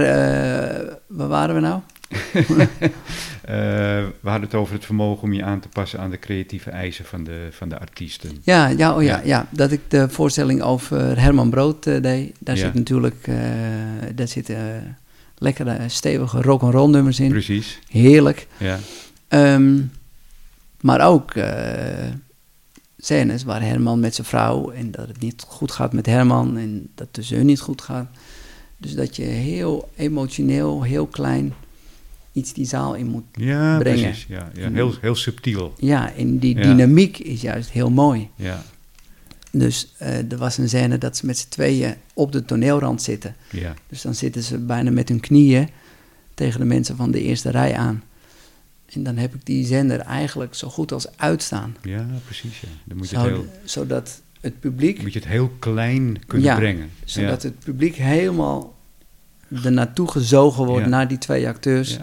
[SPEAKER 1] waar waren we nou?
[SPEAKER 2] Eh, we hadden het over het vermogen om je aan te passen aan de creatieve eisen van de, van de artiesten.
[SPEAKER 1] Ja, ja, oh ja,
[SPEAKER 2] Ja.
[SPEAKER 1] ja. dat ik de voorstelling over Herman Brood eh, deed. Daar
[SPEAKER 2] Ja.
[SPEAKER 1] zit natuurlijk eh, daar zitten eh, lekkere, stevige rock'n'roll nummers in.
[SPEAKER 2] Precies,
[SPEAKER 1] Heerlijk.
[SPEAKER 2] ja.
[SPEAKER 1] Ehm, maar ook eh, scènes waar Herman met zijn vrouw en dat het niet goed gaat met Herman en dat het tussen hun niet goed gaat. Dus dat je heel emotioneel, heel klein iets die zaal in moet.
[SPEAKER 2] Ja,
[SPEAKER 1] Brengen.
[SPEAKER 2] precies. Ja, ja. Heel, heel subtiel.
[SPEAKER 1] Ja, en die
[SPEAKER 2] Ja.
[SPEAKER 1] dynamiek is juist heel mooi.
[SPEAKER 2] Ja,
[SPEAKER 1] Dus eh, er was een scène dat ze met z'n tweeën op de toneelrand zitten.
[SPEAKER 2] ja.
[SPEAKER 1] Dus dan zitten ze bijna met hun knieën tegen de mensen van de eerste rij aan. En dan heb ik die zender eigenlijk zo goed als uitstaan.
[SPEAKER 2] ja precies. Ja. Dan moet je, het heel,
[SPEAKER 1] Zodat het publiek,
[SPEAKER 2] moet je het heel klein kunnen
[SPEAKER 1] Ja,
[SPEAKER 2] brengen.
[SPEAKER 1] zodat het publiek helemaal er naartoe gezogen wordt naar die twee acteurs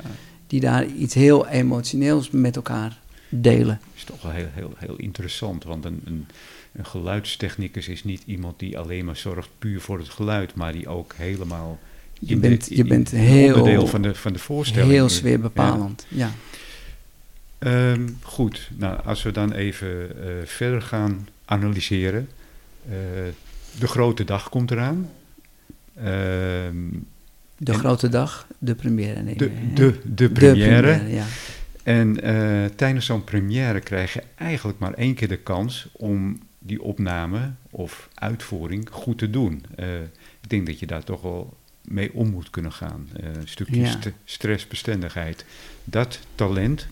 [SPEAKER 1] die daar iets heel emotioneels met elkaar delen.
[SPEAKER 2] is toch wel heel, heel, heel interessant. Want een, een, een geluidstechnicus is niet iemand die alleen maar zorgt puur voor het geluid, maar die ook helemaal.
[SPEAKER 1] Je bent,
[SPEAKER 2] de-
[SPEAKER 1] je bent
[SPEAKER 2] een
[SPEAKER 1] heel,
[SPEAKER 2] onderdeel van de, van de voorstelling.
[SPEAKER 1] heel sfeerbepalend. Ja.
[SPEAKER 2] Ehm, goed, nou, als we dan even eh, verder gaan analyseren. Eh, de grote dag komt eraan. Ehm,
[SPEAKER 1] De
[SPEAKER 2] En-
[SPEAKER 1] grote dag, de première. nemen
[SPEAKER 2] de, de, de première.
[SPEAKER 1] ja.
[SPEAKER 2] En eh, tijdens zo'n première krijg je eigenlijk maar één keer de kans om die opname of uitvoering goed te doen. Eh, ik denk dat je daar toch wel mee om moet kunnen gaan. Eh, een stukje
[SPEAKER 1] Ja.
[SPEAKER 2] st- stressbestendigheid. Dat talent,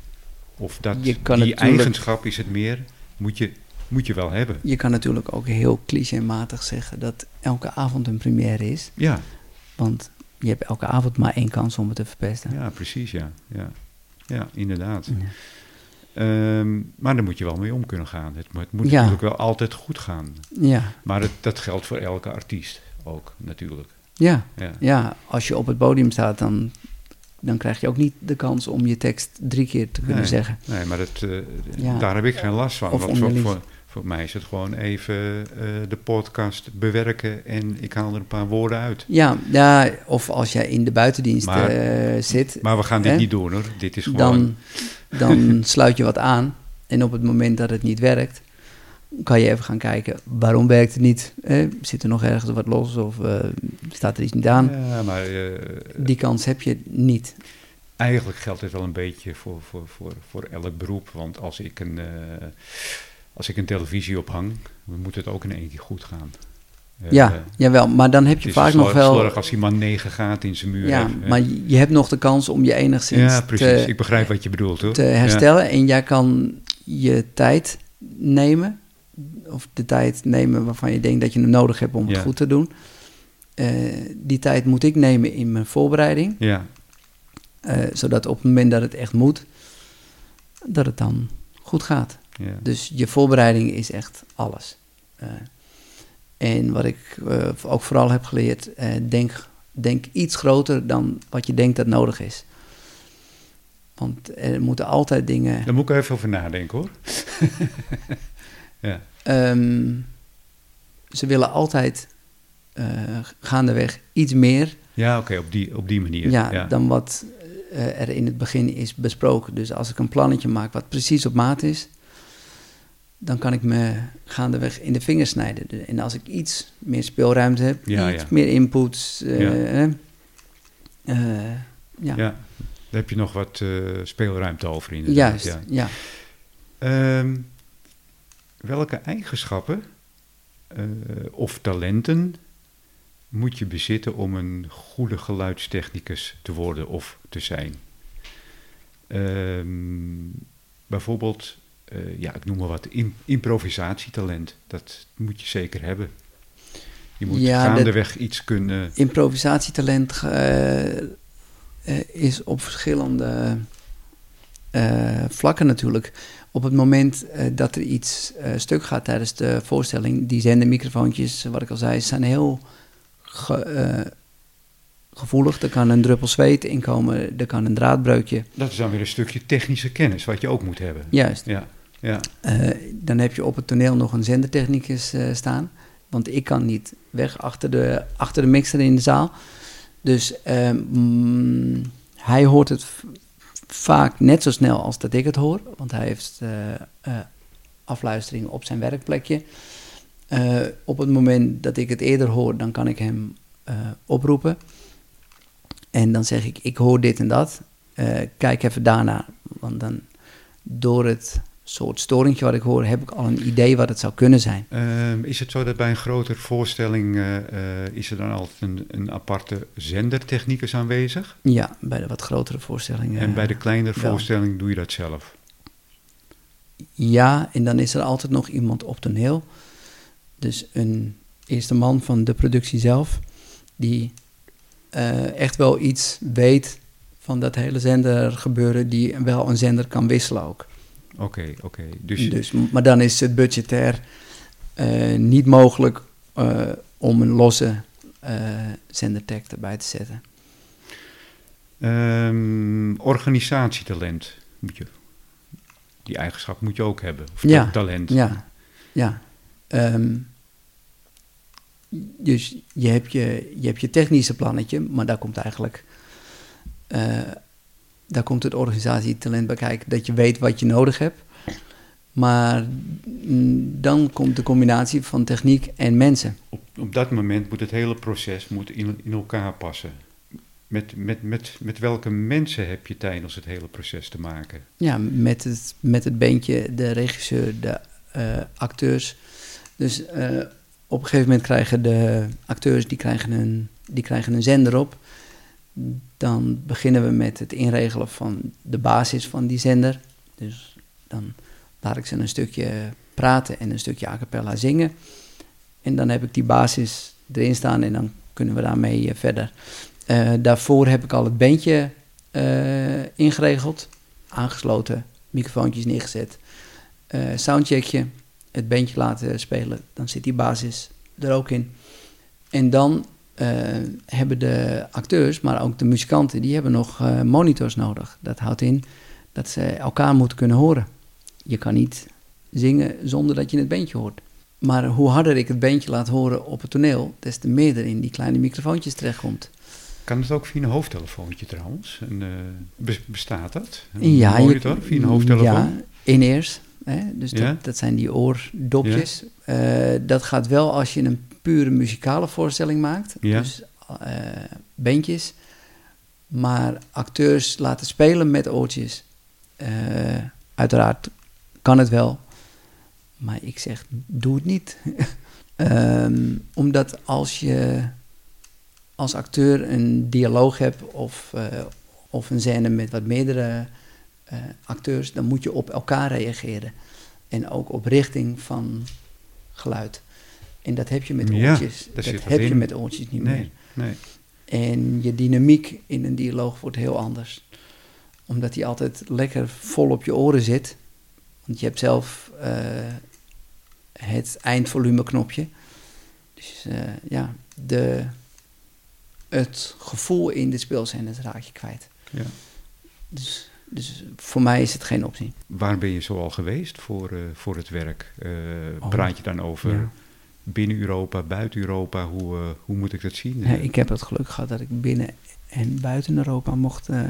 [SPEAKER 2] of dat, die eigenschap is het meer, moet je, moet je wel hebben.
[SPEAKER 1] Je kan natuurlijk ook heel clichématig zeggen dat elke avond een première is.
[SPEAKER 2] Ja,
[SPEAKER 1] Want je hebt elke avond maar één kans om het te verpesten.
[SPEAKER 2] ja precies, ja. Ja, ja inderdaad.
[SPEAKER 1] Ja.
[SPEAKER 2] Ehm, maar daar moet je wel mee om kunnen gaan. Het, moet- het moet
[SPEAKER 1] Ja.
[SPEAKER 2] natuurlijk wel altijd goed gaan.
[SPEAKER 1] Ja,
[SPEAKER 2] Maar het, dat geldt voor elke artiest ook, natuurlijk.
[SPEAKER 1] ja,
[SPEAKER 2] Ja.
[SPEAKER 1] ja. Als je op het podium staat, dan, dan krijg je ook niet de kans om je tekst drie keer te kunnen
[SPEAKER 2] Nee.
[SPEAKER 1] zeggen.
[SPEAKER 2] Nee, maar dat, eh, daar heb ik geen last van.
[SPEAKER 1] Of
[SPEAKER 2] want voor, voor mij is het gewoon even eh, de podcast bewerken en ik haal er een paar woorden uit.
[SPEAKER 1] Ja, ja of als jij in de buitendienst
[SPEAKER 2] Maar-
[SPEAKER 1] eh, zit,
[SPEAKER 2] Maar we gaan dit
[SPEAKER 1] Hè?
[SPEAKER 2] niet doen hoor. Dit is gewoon...
[SPEAKER 1] dan, dan sluit je wat aan. En op het moment dat het niet werkt, kan je even gaan kijken waarom werkt het niet. Eh, zit er nog ergens wat los of eh, staat er iets niet aan?
[SPEAKER 2] Ja, maar
[SPEAKER 1] Die kans heb je niet.
[SPEAKER 2] eigenlijk geldt het wel een beetje voor, voor, voor, voor elk beroep. Want als ik een, als ik een televisie ophang, dan moet het ook in één keer goed gaan. Eh,
[SPEAKER 1] ja, jawel, maar dan heb
[SPEAKER 2] het
[SPEAKER 1] je
[SPEAKER 2] is
[SPEAKER 1] vaak nog wel...
[SPEAKER 2] slordig als die man negen gaten in zijn muur
[SPEAKER 1] Ja,
[SPEAKER 2] heeft. eh.
[SPEAKER 1] maar je hebt nog de kans om je enigszins
[SPEAKER 2] ja, precies.
[SPEAKER 1] te,
[SPEAKER 2] ik begrijp wat je bedoelt hoor.
[SPEAKER 1] te herstellen. En jij kan je tijd nemen, of de tijd nemen waarvan je denkt dat je hem nodig hebt om het goed te doen. Eh, die tijd moet ik nemen in mijn voorbereiding,
[SPEAKER 2] Ja,
[SPEAKER 1] eh, zodat op het moment dat het echt moet, dat het dan goed gaat. Dus je voorbereiding is echt alles. Eh, en wat ik eh, ook vooral heb geleerd, eh, denk, denk iets groter dan wat je denkt dat nodig is. Want er moeten altijd dingen.
[SPEAKER 2] Daar moet ik even over nadenken hoor. ja,
[SPEAKER 1] ehm, ze willen altijd eh, gaandeweg iets meer
[SPEAKER 2] ja oké, op, die, op die manier.
[SPEAKER 1] ja,
[SPEAKER 2] ja.
[SPEAKER 1] dan wat er in het begin is besproken. Dus als ik een plannetje maak wat precies op maat is, dan kan ik me gaandeweg in de vingers snijden. De- En als ik iets meer speelruimte heb,
[SPEAKER 2] Ja,
[SPEAKER 1] iets
[SPEAKER 2] ja.
[SPEAKER 1] meer inputs, eh,
[SPEAKER 2] Ja.
[SPEAKER 1] eh, ja.
[SPEAKER 2] Ja, daar heb je nog wat eh, speelruimte over inderdaad.
[SPEAKER 1] juist,
[SPEAKER 2] Ja.
[SPEAKER 1] ja.
[SPEAKER 2] Ehm, welke eigenschappen of talenten moet je bezitten om een goede geluidstechnicus te worden of te zijn? Ehm, bijvoorbeeld, eh, ja, ik noem maar wat, im- improvisatietalent. Dat moet je zeker hebben. Je moet
[SPEAKER 1] Ja, dat-
[SPEAKER 2] gaandeweg iets kunnen...
[SPEAKER 1] Improvisatietalent, eh, is op verschillende vlakken natuurlijk. Op het moment dat er iets stuk gaat tijdens de voorstelling, die zendermicrofoontjes, wat ik al zei, zijn heel gevoelig. Er kan een druppel zweet inkomen, er kan een draadbreukje.
[SPEAKER 2] Dat is dan weer een stukje technische kennis wat je ook moet hebben.
[SPEAKER 1] Juist.
[SPEAKER 2] Ja. Ja.
[SPEAKER 1] Uh, dan heb je op het toneel nog een zendertechnicus uh, staan. Want ik kan niet weg achter de, achter de mixer in de zaal. Dus um, hij hoort het vaak net zo snel als dat ik het hoor. Want hij heeft uh, afluistering op zijn werkplekje. op het moment dat ik het eerder hoor, dan kan ik hem oproepen. En dan zeg ik, ik hoor dit en dat. kijk even daarna. Want dan door het soort storingje wat ik hoor, heb ik al een idee wat het zou kunnen zijn.
[SPEAKER 2] Uh, is het zo dat bij een grotere voorstelling uh, uh, is er dan altijd een, een aparte zendertechnicus aanwezig?
[SPEAKER 1] Ja, bij de wat grotere voorstellingen.
[SPEAKER 2] En bij de kleinere voorstelling doe je dat zelf?
[SPEAKER 1] Ja, en dan is er altijd nog iemand op toneel. Dus een eerste man van de productie zelf, die uh, echt wel iets weet van dat hele zender gebeuren, die wel een zender kan wisselen ook.
[SPEAKER 2] Oké, oké. Dus...
[SPEAKER 1] dus... maar dan is het budgetair uh, niet mogelijk uh, om een losse uh, zendertag erbij te zetten.
[SPEAKER 2] Um, organisatietalent moet je. Die eigenschap moet je ook hebben. Of
[SPEAKER 1] ja,
[SPEAKER 2] talent.
[SPEAKER 1] Ja, ja. Um, dus je hebt je, je hebt je technische plannetje, maar daar komt eigenlijk daar komt het organisatietalent bij kijken, dat je weet wat je nodig hebt. Maar mm, dan komt de combinatie van techniek en mensen.
[SPEAKER 2] Op, op dat moment moet het hele proces moet in, in elkaar passen. Met, met, met, met welke mensen heb je tijdens het hele proces te maken?
[SPEAKER 1] Ja, met het, met het beentje, de regisseur, de uh, acteurs. Dus uh, op een gegeven moment krijgen de acteurs die krijgen een, die krijgen een zender op dan beginnen we met het inregelen van de basis van die zender. Dus dan laat ik ze een stukje praten en een stukje a cappella zingen. En dan heb ik die basis erin staan en dan kunnen we daarmee eh, verder. Uh, daarvoor heb ik al het bandje uh, ingeregeld, aangesloten, microfoontjes neergezet, soundcheckje, het bandje laten spelen. Dan zit die basis er ook in. En dan uh, hebben de acteurs, maar ook de muzikanten, die hebben nog uh, monitors nodig. Dat houdt in dat ze elkaar moeten kunnen horen. Je kan niet zingen zonder dat je het beentje hoort. Maar hoe harder ik het beentje laat horen op het toneel, des te meer er in die kleine microfoontjes terechtkomt.
[SPEAKER 2] Kan het ook via een hoofdtelefoontje trouwens? En, uh, bestaat dat?
[SPEAKER 1] Een ja,
[SPEAKER 2] monitor
[SPEAKER 1] je,
[SPEAKER 2] via een hoofdtelefoon?
[SPEAKER 1] Ja, in-ears. Dus ja? dat, dat, zijn die oordopjes. Ja? dat gaat wel als je een pure muzikale voorstelling maakt.
[SPEAKER 2] Ja.
[SPEAKER 1] Dus uh, bandjes. Maar acteurs laten spelen met oortjes. Uh, uiteraard kan het wel. Maar ik zeg, doe het niet. um, omdat als je als acteur een dialoog hebt of, uh, of een scène met wat meerdere acteurs, dan moet je op elkaar reageren. En ook op richting van geluid. En dat heb je met oortjes. dat heb je met oortjes niet
[SPEAKER 2] nee,
[SPEAKER 1] meer.
[SPEAKER 2] Nee.
[SPEAKER 1] En je dynamiek in een dialoog wordt heel anders. Omdat die altijd lekker vol op je oren zit. Want je hebt zelf uh, het eindvolumeknopje. Dus uh, ja, de, het gevoel in de speelscène raak je kwijt.
[SPEAKER 2] Ja.
[SPEAKER 1] Dus, dus voor mij is het geen optie.
[SPEAKER 2] Waar ben je zoal geweest voor, uh, voor het werk? Oh, praat je dan over... Ja binnen Europa, buiten Europa? Hoe, uh, hoe moet ik dat zien?
[SPEAKER 1] Ja, ik heb het geluk gehad dat ik binnen en buiten Europa mocht uh,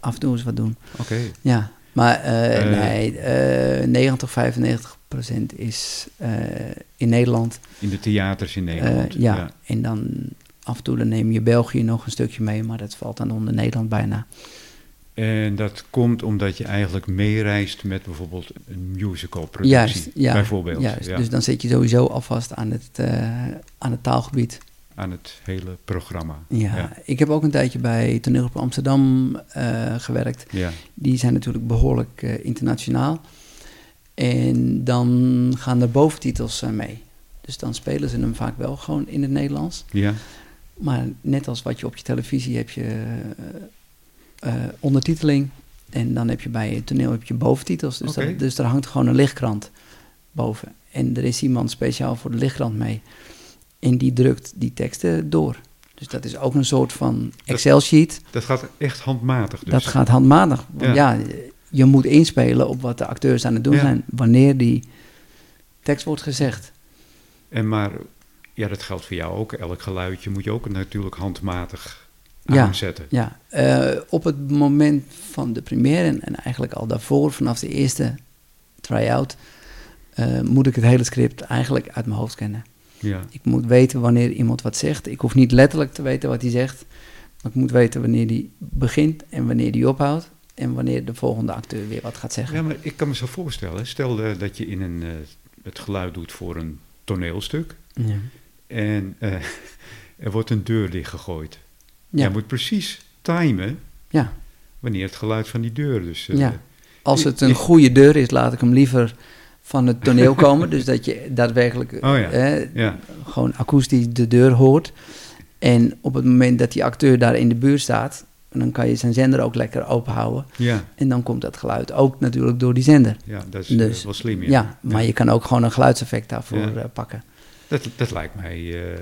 [SPEAKER 1] af en toe eens wat doen.
[SPEAKER 2] Oké. Okay.
[SPEAKER 1] Ja, maar uh, nee, 90, 95 procent is in Nederland.
[SPEAKER 2] In de theaters in Nederland.
[SPEAKER 1] Ja, ja, en dan af en toe dan neem je België nog een stukje mee, maar dat valt dan onder Nederland bijna.
[SPEAKER 2] En dat komt omdat je eigenlijk meereist met bijvoorbeeld een musical productie,
[SPEAKER 1] juist, ja,
[SPEAKER 2] bijvoorbeeld.
[SPEAKER 1] Juist, ja. dus dan zit je sowieso alvast aan het, uh, aan het taalgebied.
[SPEAKER 2] Aan het hele programma.
[SPEAKER 1] Ja, ja. ik heb ook een tijdje bij Toneel op Amsterdam uh, gewerkt.
[SPEAKER 2] Ja.
[SPEAKER 1] Die zijn natuurlijk behoorlijk uh, internationaal. En dan gaan er boventitels mee. Dus dan spelen ze hem vaak wel gewoon in het Nederlands.
[SPEAKER 2] Ja.
[SPEAKER 1] Maar net als wat je op je televisie heb je eh, ondertiteling. En dan heb je bij het toneel heb je boventitels. Dus,
[SPEAKER 2] Oké.
[SPEAKER 1] dat- dus er hangt gewoon een lichtkrant boven. En er is iemand speciaal voor de lichtkrant mee. En die drukt die teksten door. Dus dat is ook een soort van Excel-sheet.
[SPEAKER 2] Dat gaat echt handmatig dus.
[SPEAKER 1] Dat gaat handmatig. Want
[SPEAKER 2] Ja.
[SPEAKER 1] ja. je moet inspelen op wat de acteurs aan het doen
[SPEAKER 2] Ja.
[SPEAKER 1] zijn. Wanneer die tekst wordt gezegd.
[SPEAKER 2] En maar, ja, dat geldt voor jou ook. Elk geluidje moet je ook natuurlijk handmatig
[SPEAKER 1] Ja.
[SPEAKER 2] aanzetten.
[SPEAKER 1] Ja, eh, op het moment van de première en, en eigenlijk al daarvoor, vanaf de eerste try-out, eh, moet ik het hele script eigenlijk uit mijn hoofd kennen.
[SPEAKER 2] Ja.
[SPEAKER 1] Ik moet weten wanneer iemand wat zegt. Ik hoef niet letterlijk te weten wat hij zegt, maar ik moet weten wanneer hij begint en wanneer hij ophoudt en wanneer de volgende acteur weer wat gaat zeggen.
[SPEAKER 2] ja, maar ik kan me zo voorstellen. Stel eh, dat je in een, het geluid doet voor een toneelstuk.
[SPEAKER 1] Ja.
[SPEAKER 2] En er wordt een deur dichtgegooid.
[SPEAKER 1] Ja.
[SPEAKER 2] Jij moet precies timen
[SPEAKER 1] Ja.
[SPEAKER 2] wanneer het geluid van die deur dus... eh,
[SPEAKER 1] Ja. Als het een goede deur is, laat ik hem liever van het toneel komen. dus dat je daadwerkelijk
[SPEAKER 2] Oh ja,
[SPEAKER 1] eh,
[SPEAKER 2] ja.
[SPEAKER 1] gewoon akoestisch de deur hoort. En op het moment dat die acteur daar in de buurt staat, dan kan je zijn zender ook lekker open houden.
[SPEAKER 2] Ja,
[SPEAKER 1] En dan komt dat geluid ook natuurlijk door die zender.
[SPEAKER 2] ja, dat is eh,
[SPEAKER 1] Dus,
[SPEAKER 2] wel slim.
[SPEAKER 1] Ja, maar je kan ook gewoon een geluidseffect daarvoor
[SPEAKER 2] Ja.
[SPEAKER 1] eh, pakken.
[SPEAKER 2] Dat, dat, lijkt mij, eh,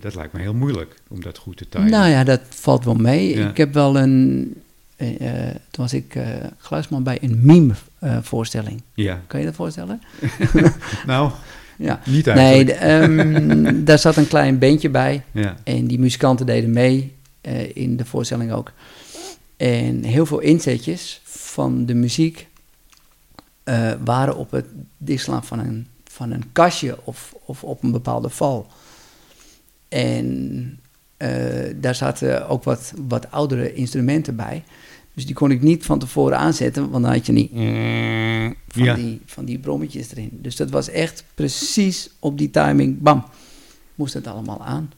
[SPEAKER 2] dat lijkt mij heel moeilijk om dat goed te timen.
[SPEAKER 1] Nou ja, dat valt wel mee.
[SPEAKER 2] Ja.
[SPEAKER 1] Ik heb wel een. eh, eh, toen was ik geluidsman bij een meme-voorstelling.
[SPEAKER 2] Ja,
[SPEAKER 1] kan je dat voorstellen?
[SPEAKER 2] nou,
[SPEAKER 1] Ja.
[SPEAKER 2] niet
[SPEAKER 1] Nee,
[SPEAKER 2] eigenlijk.
[SPEAKER 1] de, ehm, daar zat een klein bandje bij.
[SPEAKER 2] ja,
[SPEAKER 1] En die muzikanten deden mee in de voorstelling ook. En heel veel inzetjes van de muziek waren op het dichtslaan van een, van een kastje of, of op een bepaalde val. En eh, daar zaten ook wat, wat oudere instrumenten bij. Dus die kon ik niet van tevoren aanzetten, want dan had je niet van,
[SPEAKER 2] Ja.
[SPEAKER 1] die, van die brommetjes erin. Dus dat was echt precies op die timing, bam, moest het allemaal aan.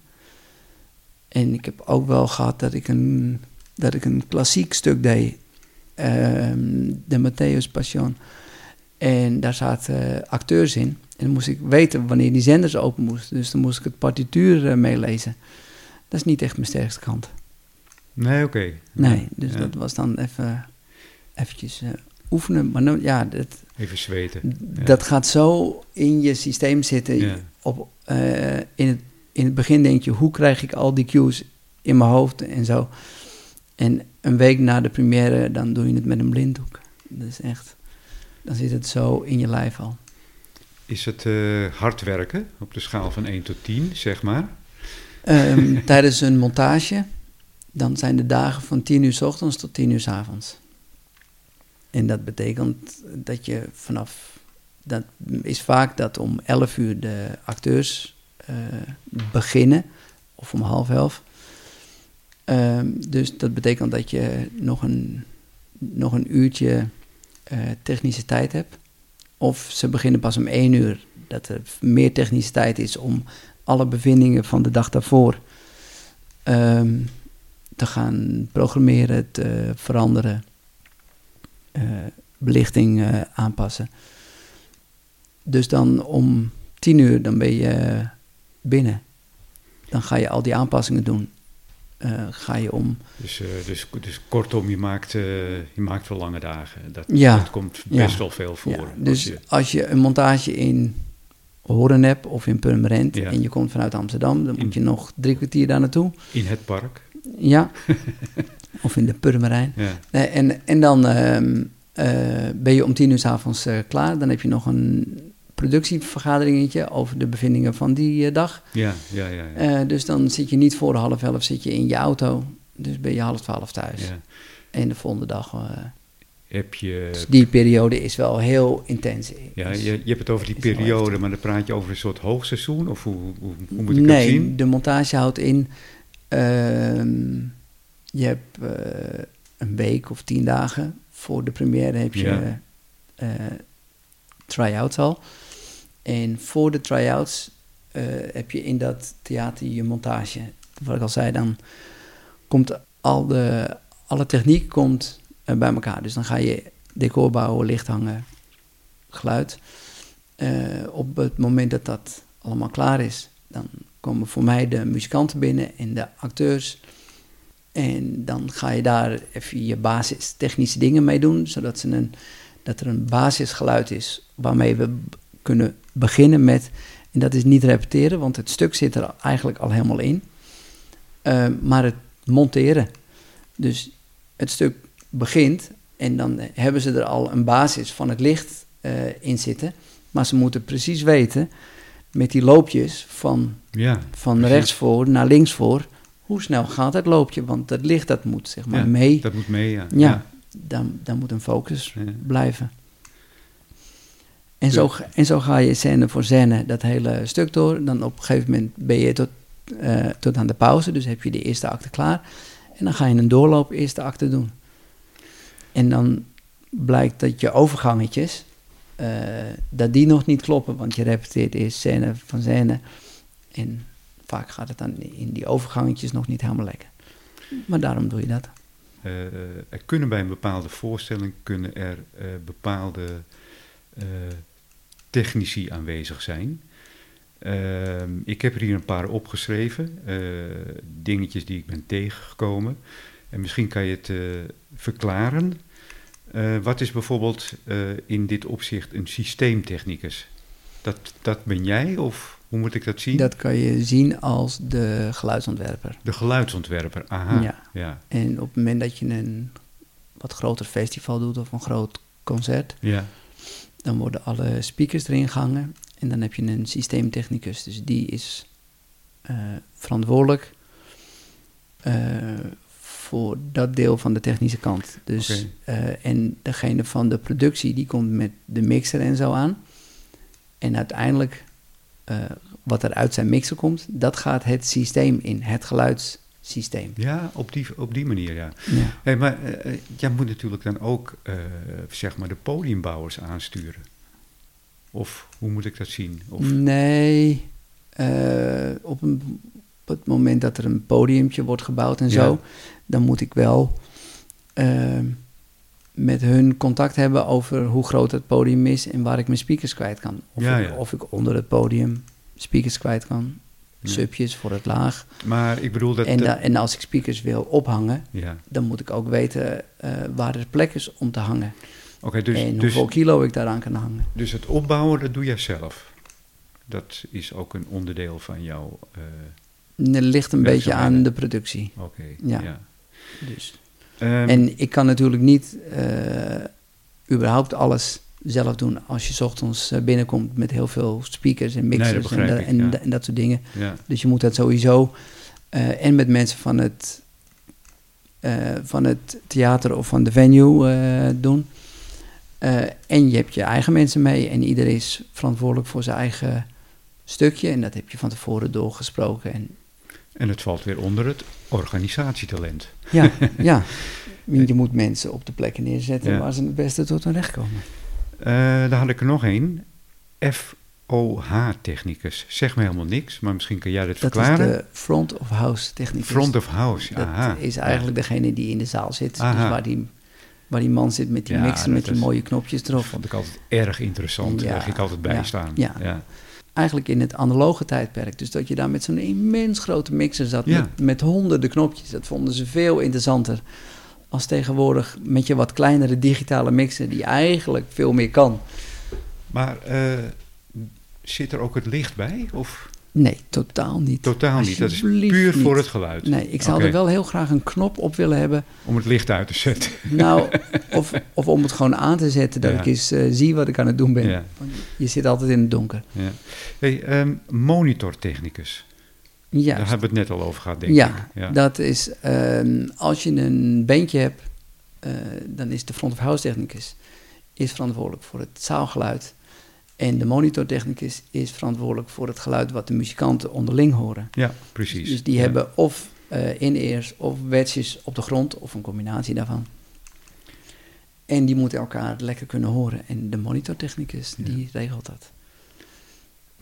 [SPEAKER 1] En ik heb ook wel gehad dat ik een, dat ik een klassiek stuk deed, ehm, de Matthäus Passion. En daar zaten acteurs in. En dan moest ik weten wanneer die zenders open moesten. Dus dan moest ik het partituur eh, meelezen. Dat is niet echt mijn sterkste kant.
[SPEAKER 2] nee, oké.
[SPEAKER 1] Nee, dus
[SPEAKER 2] Ja.
[SPEAKER 1] dat was dan even eventjes eh, oefenen. Maar nou, ja, dat,
[SPEAKER 2] Even zweten. Ja.
[SPEAKER 1] dat gaat zo in je systeem zitten.
[SPEAKER 2] Ja.
[SPEAKER 1] Op, eh, in, het, in het begin denk je, hoe krijg ik al die cues in mijn hoofd en zo. En een week na de première, dan doe je het met een blinddoek. Dat is echt, dan zit het zo in je lijf al.
[SPEAKER 2] Is het eh, hard werken op de schaal van 1 tot 10, zeg maar?
[SPEAKER 1] Ehm, tijdens een montage, dan zijn de dagen van 10 uur s ochtends tot 10 uur s avonds. En dat betekent dat je vanaf, dat is vaak dat om 11 uur de acteurs eh, beginnen, of om half elf. Ehm, dus dat betekent dat je nog een, nog een uurtje eh, technische tijd hebt. Of ze beginnen pas om 1 uur, dat er meer technische tijd is om alle bevindingen van de dag daarvoor ehm, te gaan programmeren, te veranderen, eh, belichting eh, aanpassen. Dus dan om tien uur dan ben je binnen. Dan ga je al die aanpassingen doen. Eh, ga je om.
[SPEAKER 2] Dus, eh, dus, dus kortom, je maakt, eh, je maakt wel lange dagen. Dat,
[SPEAKER 1] Ja.
[SPEAKER 2] dat komt
[SPEAKER 1] Ja.
[SPEAKER 2] best wel veel voor.
[SPEAKER 1] Ja, dus
[SPEAKER 2] je-
[SPEAKER 1] als je een montage in Horen hebt of in Purmerend en je komt vanuit Amsterdam, dan
[SPEAKER 2] In-
[SPEAKER 1] moet je nog drie kwartier daar naartoe.
[SPEAKER 2] in het park.
[SPEAKER 1] Ja. of in de Purmerijn. En, en dan ehm, eh, ben je om tien uur s avonds klaar. Dan heb je nog een productievergaderingetje over de bevindingen van die eh, dag.
[SPEAKER 2] Ja, ja, ja. ja.
[SPEAKER 1] Eh, dus dan zit je niet voor half elf zit je in je auto. Dus ben je half twaalf thuis.
[SPEAKER 2] ja.
[SPEAKER 1] En de volgende dag... eh,
[SPEAKER 2] Heb je,
[SPEAKER 1] dus die periode is wel heel intens.
[SPEAKER 2] ja, je, je hebt het over die periode, maar dan praat je over een soort hoogseizoen? Of hoe, hoe, hoe moet ik
[SPEAKER 1] nee,
[SPEAKER 2] het zien?
[SPEAKER 1] de montage houdt in... ehm, je hebt een week of tien dagen voor de première heb je
[SPEAKER 2] Ja.
[SPEAKER 1] try-outs al. En voor de try-outs eh, heb je in dat theater je montage. Wat ik al zei, dan komt al de, alle techniek komt eh, bij elkaar. Dus dan ga je decor bouwen, licht hangen, geluid. Eh, op het moment dat dat allemaal klaar is, dan komen voor mij de muzikanten binnen en de acteurs. En dan ga je daar even je basis technische dingen mee doen, zodat ze een, dat er een basisgeluid is waarmee we kunnen beginnen met. En dat is niet repeteren, want het stuk zit er eigenlijk al helemaal in. Eh, maar het monteren. Dus het stuk begint en dan hebben ze er al een basis van het licht eh, in zitten. Maar ze moeten precies weten met die loopjes van,
[SPEAKER 2] Ja,
[SPEAKER 1] van
[SPEAKER 2] precies.
[SPEAKER 1] rechts voor naar links voor. Hoe snel gaat het loopje? Want het licht dat moet zeg maar
[SPEAKER 2] Ja,
[SPEAKER 1] mee.
[SPEAKER 2] Dat moet mee, ja.
[SPEAKER 1] Ja, dan, dan moet een focus
[SPEAKER 2] Ja.
[SPEAKER 1] blijven. En zo, ga- en zo ga je scène voor scène dat hele stuk door. Dan op een gegeven moment ben je tot, eh, tot aan de pauze. Dus heb je de eerste acte klaar. En dan ga je een doorloop eerste acte doen. En dan blijkt dat je overgangetjes, eh, dat die nog niet kloppen. Want je repeteert eerst scène van scène. En vaak gaat het dan in die overgangetjes nog niet helemaal lekker. Maar daarom doe je dat.
[SPEAKER 2] Eh, er kunnen bij een bepaalde voorstelling kunnen er bepaalde technici aanwezig zijn. Ehm, ik heb er hier een paar opgeschreven, eh, dingetjes die ik ben tegengekomen. En misschien kan je het eh, verklaren. Eh, wat is bijvoorbeeld in dit opzicht een systeemtechnicus? Dat, dat ben jij of hoe moet ik dat zien?
[SPEAKER 1] Dat kan je zien als de geluidsontwerper.
[SPEAKER 2] De geluidsontwerper, aha.
[SPEAKER 1] Ja.
[SPEAKER 2] ja.
[SPEAKER 1] En op het moment dat je een wat groter festival doet of een groot concert,
[SPEAKER 2] ja.
[SPEAKER 1] Dan worden alle speakers erin gehangen. En dan heb je een systeemtechnicus. Dus die is eh, verantwoordelijk eh, voor dat deel van de technische kant. Dus, eh, en degene van de productie, die komt met de mixer en zo aan. En uiteindelijk, wat er uit zijn mixer komt, dat gaat het systeem in, het
[SPEAKER 2] Ja, op die, op die manier, ja.
[SPEAKER 1] Ja.
[SPEAKER 2] Hey, maar eh, eh, jij moet natuurlijk dan ook, eh, zeg maar, de podiumbouwers aansturen. Of hoe moet ik dat zien? Of,
[SPEAKER 1] Nee, op, een, op het moment dat er een podiumpje wordt gebouwd en
[SPEAKER 2] Ja.
[SPEAKER 1] zo, dan moet ik wel met hun contact hebben over hoe groot het podium is en waar ik mijn speakers kwijt kan. Of,
[SPEAKER 2] Ja,
[SPEAKER 1] ik,
[SPEAKER 2] ja.
[SPEAKER 1] of ik onder het podium speakers kwijt kan. Subjes voor het laag.
[SPEAKER 2] Maar ik bedoel dat...
[SPEAKER 1] En,
[SPEAKER 2] dat-
[SPEAKER 1] da- en als ik speakers wil ophangen,
[SPEAKER 2] ja,
[SPEAKER 1] dan moet ik ook weten eh, waar er plek is om te hangen.
[SPEAKER 2] oké, dus,
[SPEAKER 1] en
[SPEAKER 2] dus,
[SPEAKER 1] hoeveel kilo ik daaraan kan hangen.
[SPEAKER 2] dus het opbouwen, dat doe jij zelf. Dat is ook een onderdeel van jouw... eh,
[SPEAKER 1] Het ligt een beetje aan de productie.
[SPEAKER 2] oké,
[SPEAKER 1] Ja.
[SPEAKER 2] ja.
[SPEAKER 1] Dus.
[SPEAKER 2] Ehm,
[SPEAKER 1] En ik kan natuurlijk niet eh, überhaupt alles zelf doen als je ochtends eh, binnenkomt met heel veel speakers en
[SPEAKER 2] Nee,
[SPEAKER 1] mixers en,
[SPEAKER 2] ik,
[SPEAKER 1] en,
[SPEAKER 2] ja.
[SPEAKER 1] da- en dat soort dingen.
[SPEAKER 2] ja,
[SPEAKER 1] Dus je moet dat sowieso eh, en met mensen van het, eh, van het theater of van de venue doen. En je hebt je eigen mensen mee en ieder is verantwoordelijk voor zijn eigen stukje. En dat heb je van tevoren doorgesproken. En
[SPEAKER 2] en het valt weer onder het organisatietalent.
[SPEAKER 1] ja, ja. Je moet mensen op de plekken neerzetten
[SPEAKER 2] Ja.
[SPEAKER 1] waar ze het beste tot hun recht komen.
[SPEAKER 2] Eh, daar had ik er nog één. FOH-technicus. Zeg me helemaal niks, maar misschien kan jij dat
[SPEAKER 1] Dat
[SPEAKER 2] verklaren.
[SPEAKER 1] is de front of house technicus.
[SPEAKER 2] Front of house,
[SPEAKER 1] Dat
[SPEAKER 2] aha.
[SPEAKER 1] is eigenlijk degene die in de zaal zit.
[SPEAKER 2] Aha.
[SPEAKER 1] Dus waar die, waar die man zit met die
[SPEAKER 2] Ja,
[SPEAKER 1] mixer,
[SPEAKER 2] dat
[SPEAKER 1] met die
[SPEAKER 2] is-
[SPEAKER 1] mooie knopjes erop.
[SPEAKER 2] vond ik altijd erg interessant.
[SPEAKER 1] Ja,
[SPEAKER 2] Daar ging ik altijd bij
[SPEAKER 1] ja,
[SPEAKER 2] staan.
[SPEAKER 1] ja.
[SPEAKER 2] Ja.
[SPEAKER 1] Eigenlijk in het analoge tijdperk. Dus dat je daar met zo'n immens grote mixer zat met, met honderden knopjes. Dat vonden ze veel interessanter als tegenwoordig met je wat kleinere digitale mixer die eigenlijk veel meer kan.
[SPEAKER 2] Maar eh, zit er ook het licht bij? Of
[SPEAKER 1] Nee, totaal niet.
[SPEAKER 2] totaal niet? Dat is puur voor het geluid.
[SPEAKER 1] Nee, ik zou er wel heel graag een knop op willen hebben.
[SPEAKER 2] Om het licht uit te zetten.
[SPEAKER 1] Nou, of, of om het gewoon aan te zetten, dat
[SPEAKER 2] Ja.
[SPEAKER 1] ik eens eh, zie wat ik aan het doen ben.
[SPEAKER 2] Ja.
[SPEAKER 1] Je zit altijd in het donker.
[SPEAKER 2] Ja. Hey, ehm, monitortechnicus.
[SPEAKER 1] Ja,
[SPEAKER 2] Daar hebben we het net al over gehad, denk
[SPEAKER 1] ja,
[SPEAKER 2] ik. Ja.
[SPEAKER 1] dat is ehm, als je een bandje hebt, eh, dan is de front of house technicus is verantwoordelijk voor het zaalgeluid. En de monitortechnicus is verantwoordelijk voor het geluid wat de muzikanten onderling horen.
[SPEAKER 2] ja, precies.
[SPEAKER 1] Dus die
[SPEAKER 2] Ja.
[SPEAKER 1] hebben of eh in-ears of wedges op de grond of een combinatie daarvan. En die moeten elkaar lekker kunnen horen. En de monitortechnicus,
[SPEAKER 2] Ja.
[SPEAKER 1] die regelt dat.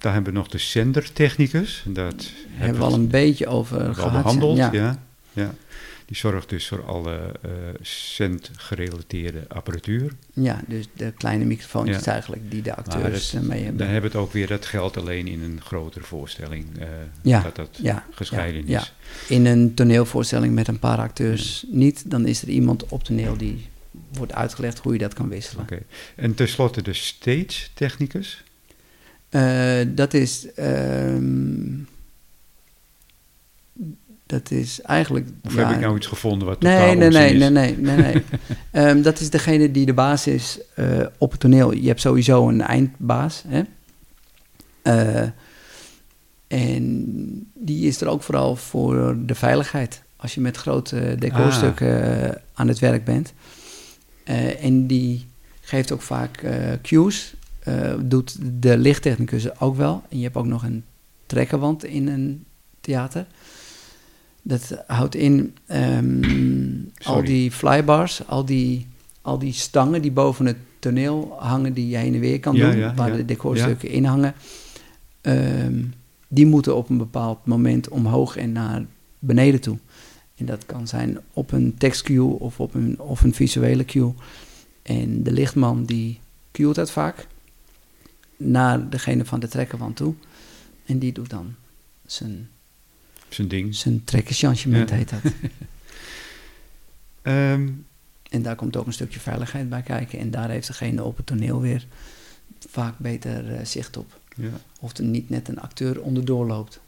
[SPEAKER 2] Daar hebben we nog de zendertechnicus. Dat
[SPEAKER 1] hebben we al een beetje over gehad.
[SPEAKER 2] behandeld.
[SPEAKER 1] Ja.
[SPEAKER 2] Ja. Ja. Die zorgt dus voor alle uh, centgerelateerde apparatuur.
[SPEAKER 1] Ja, dus de kleine microfoontjes
[SPEAKER 2] Ja.
[SPEAKER 1] eigenlijk die de acteurs
[SPEAKER 2] dat-
[SPEAKER 1] eh, mee hebben.
[SPEAKER 2] Dan hebben we het ook weer, dat geldt alleen in een grotere voorstelling. eh,
[SPEAKER 1] Ja,
[SPEAKER 2] Dat dat
[SPEAKER 1] ja,
[SPEAKER 2] gescheiden is.
[SPEAKER 1] In een toneelvoorstelling met een paar acteurs niet, dan is er iemand op toneel die wordt uitgelegd hoe je dat kan wisselen.
[SPEAKER 2] Oké. En tenslotte de stage
[SPEAKER 1] Eh, dat is. ehm, dat is eigenlijk.
[SPEAKER 2] Of
[SPEAKER 1] ja,
[SPEAKER 2] heb ik nou iets gevonden wat
[SPEAKER 1] Nee,
[SPEAKER 2] totaal
[SPEAKER 1] nee,
[SPEAKER 2] onzin
[SPEAKER 1] nee,
[SPEAKER 2] is?
[SPEAKER 1] nee, nee, nee, nee. Ehm, dat is degene die de baas is eh, op het toneel. Je hebt sowieso een eindbaas. Hè? Eh, en die is er ook vooral voor de veiligheid. Als je met grote decorstukken eh, aan het werk bent. En die geeft ook vaak cues. Eh, doet de lichttechnicus ook wel. En je hebt ook nog een trekkerwand in een theater. Dat houdt in ehm, al die flybars, al die, al die stangen die boven het toneel hangen, die je heen en weer kan
[SPEAKER 2] Ja,
[SPEAKER 1] doen,
[SPEAKER 2] ja,
[SPEAKER 1] waar
[SPEAKER 2] ja.
[SPEAKER 1] de decorstukken in hangen. Ehm, die moeten op een bepaald moment omhoog en naar beneden toe. En dat kan zijn op een tekstcue of op een, of een visuele cue. En de lichtman die cuet dat vaak naar degene van de trekkerwand toe. En die doet dan zijn,
[SPEAKER 2] Zijn ding.
[SPEAKER 1] zijn trekkerchangement,
[SPEAKER 2] Ja.
[SPEAKER 1] heet dat.
[SPEAKER 2] Ehm,
[SPEAKER 1] En daar komt ook een stukje veiligheid bij kijken. En daar heeft degene op het toneel weer vaak beter eh, zicht op.
[SPEAKER 2] ja.
[SPEAKER 1] Of er niet net een acteur onderdoor loopt.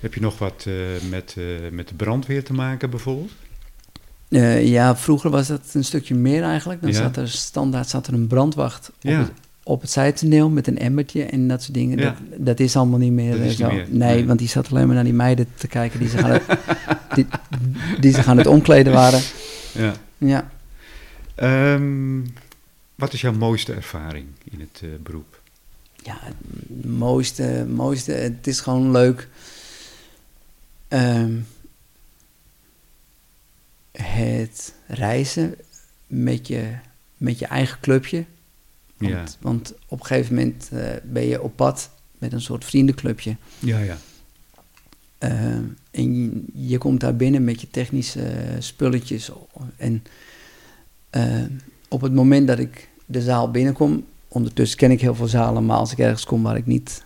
[SPEAKER 2] Heb je nog wat eh, met, eh, met de brandweer te maken bijvoorbeeld?
[SPEAKER 1] Ja, vroeger was dat een stukje meer eigenlijk. Dan
[SPEAKER 2] Ja.
[SPEAKER 1] zat er standaard zat er een brandwacht op,
[SPEAKER 2] Ja.
[SPEAKER 1] het, op het zijtoneel met een emmertje en dat soort dingen.
[SPEAKER 2] Ja.
[SPEAKER 1] Dat, dat is allemaal niet meer eh,
[SPEAKER 2] niet
[SPEAKER 1] zo.
[SPEAKER 2] meer,
[SPEAKER 1] Nee,
[SPEAKER 2] nee.
[SPEAKER 1] want die zat alleen maar naar die meiden te kijken die zich aan het, die, die zich aan het omkleden waren.
[SPEAKER 2] Ja.
[SPEAKER 1] Ja.
[SPEAKER 2] Ehm, wat is jouw mooiste ervaring in het eh, beroep?
[SPEAKER 1] Ja, het mooiste, mooiste, het is gewoon leuk. Ehm, het reizen met je, met je eigen clubje. Want,
[SPEAKER 2] Ja.
[SPEAKER 1] want op een gegeven moment eh, ben je op pad met een soort vriendenclubje.
[SPEAKER 2] Ja, ja.
[SPEAKER 1] Ehm, en je, je komt daar binnen met je technische spulletjes. En ehm, op het moment dat ik de zaal binnenkom, ondertussen ken ik heel veel zalen, maar als ik ergens kom waar ik niet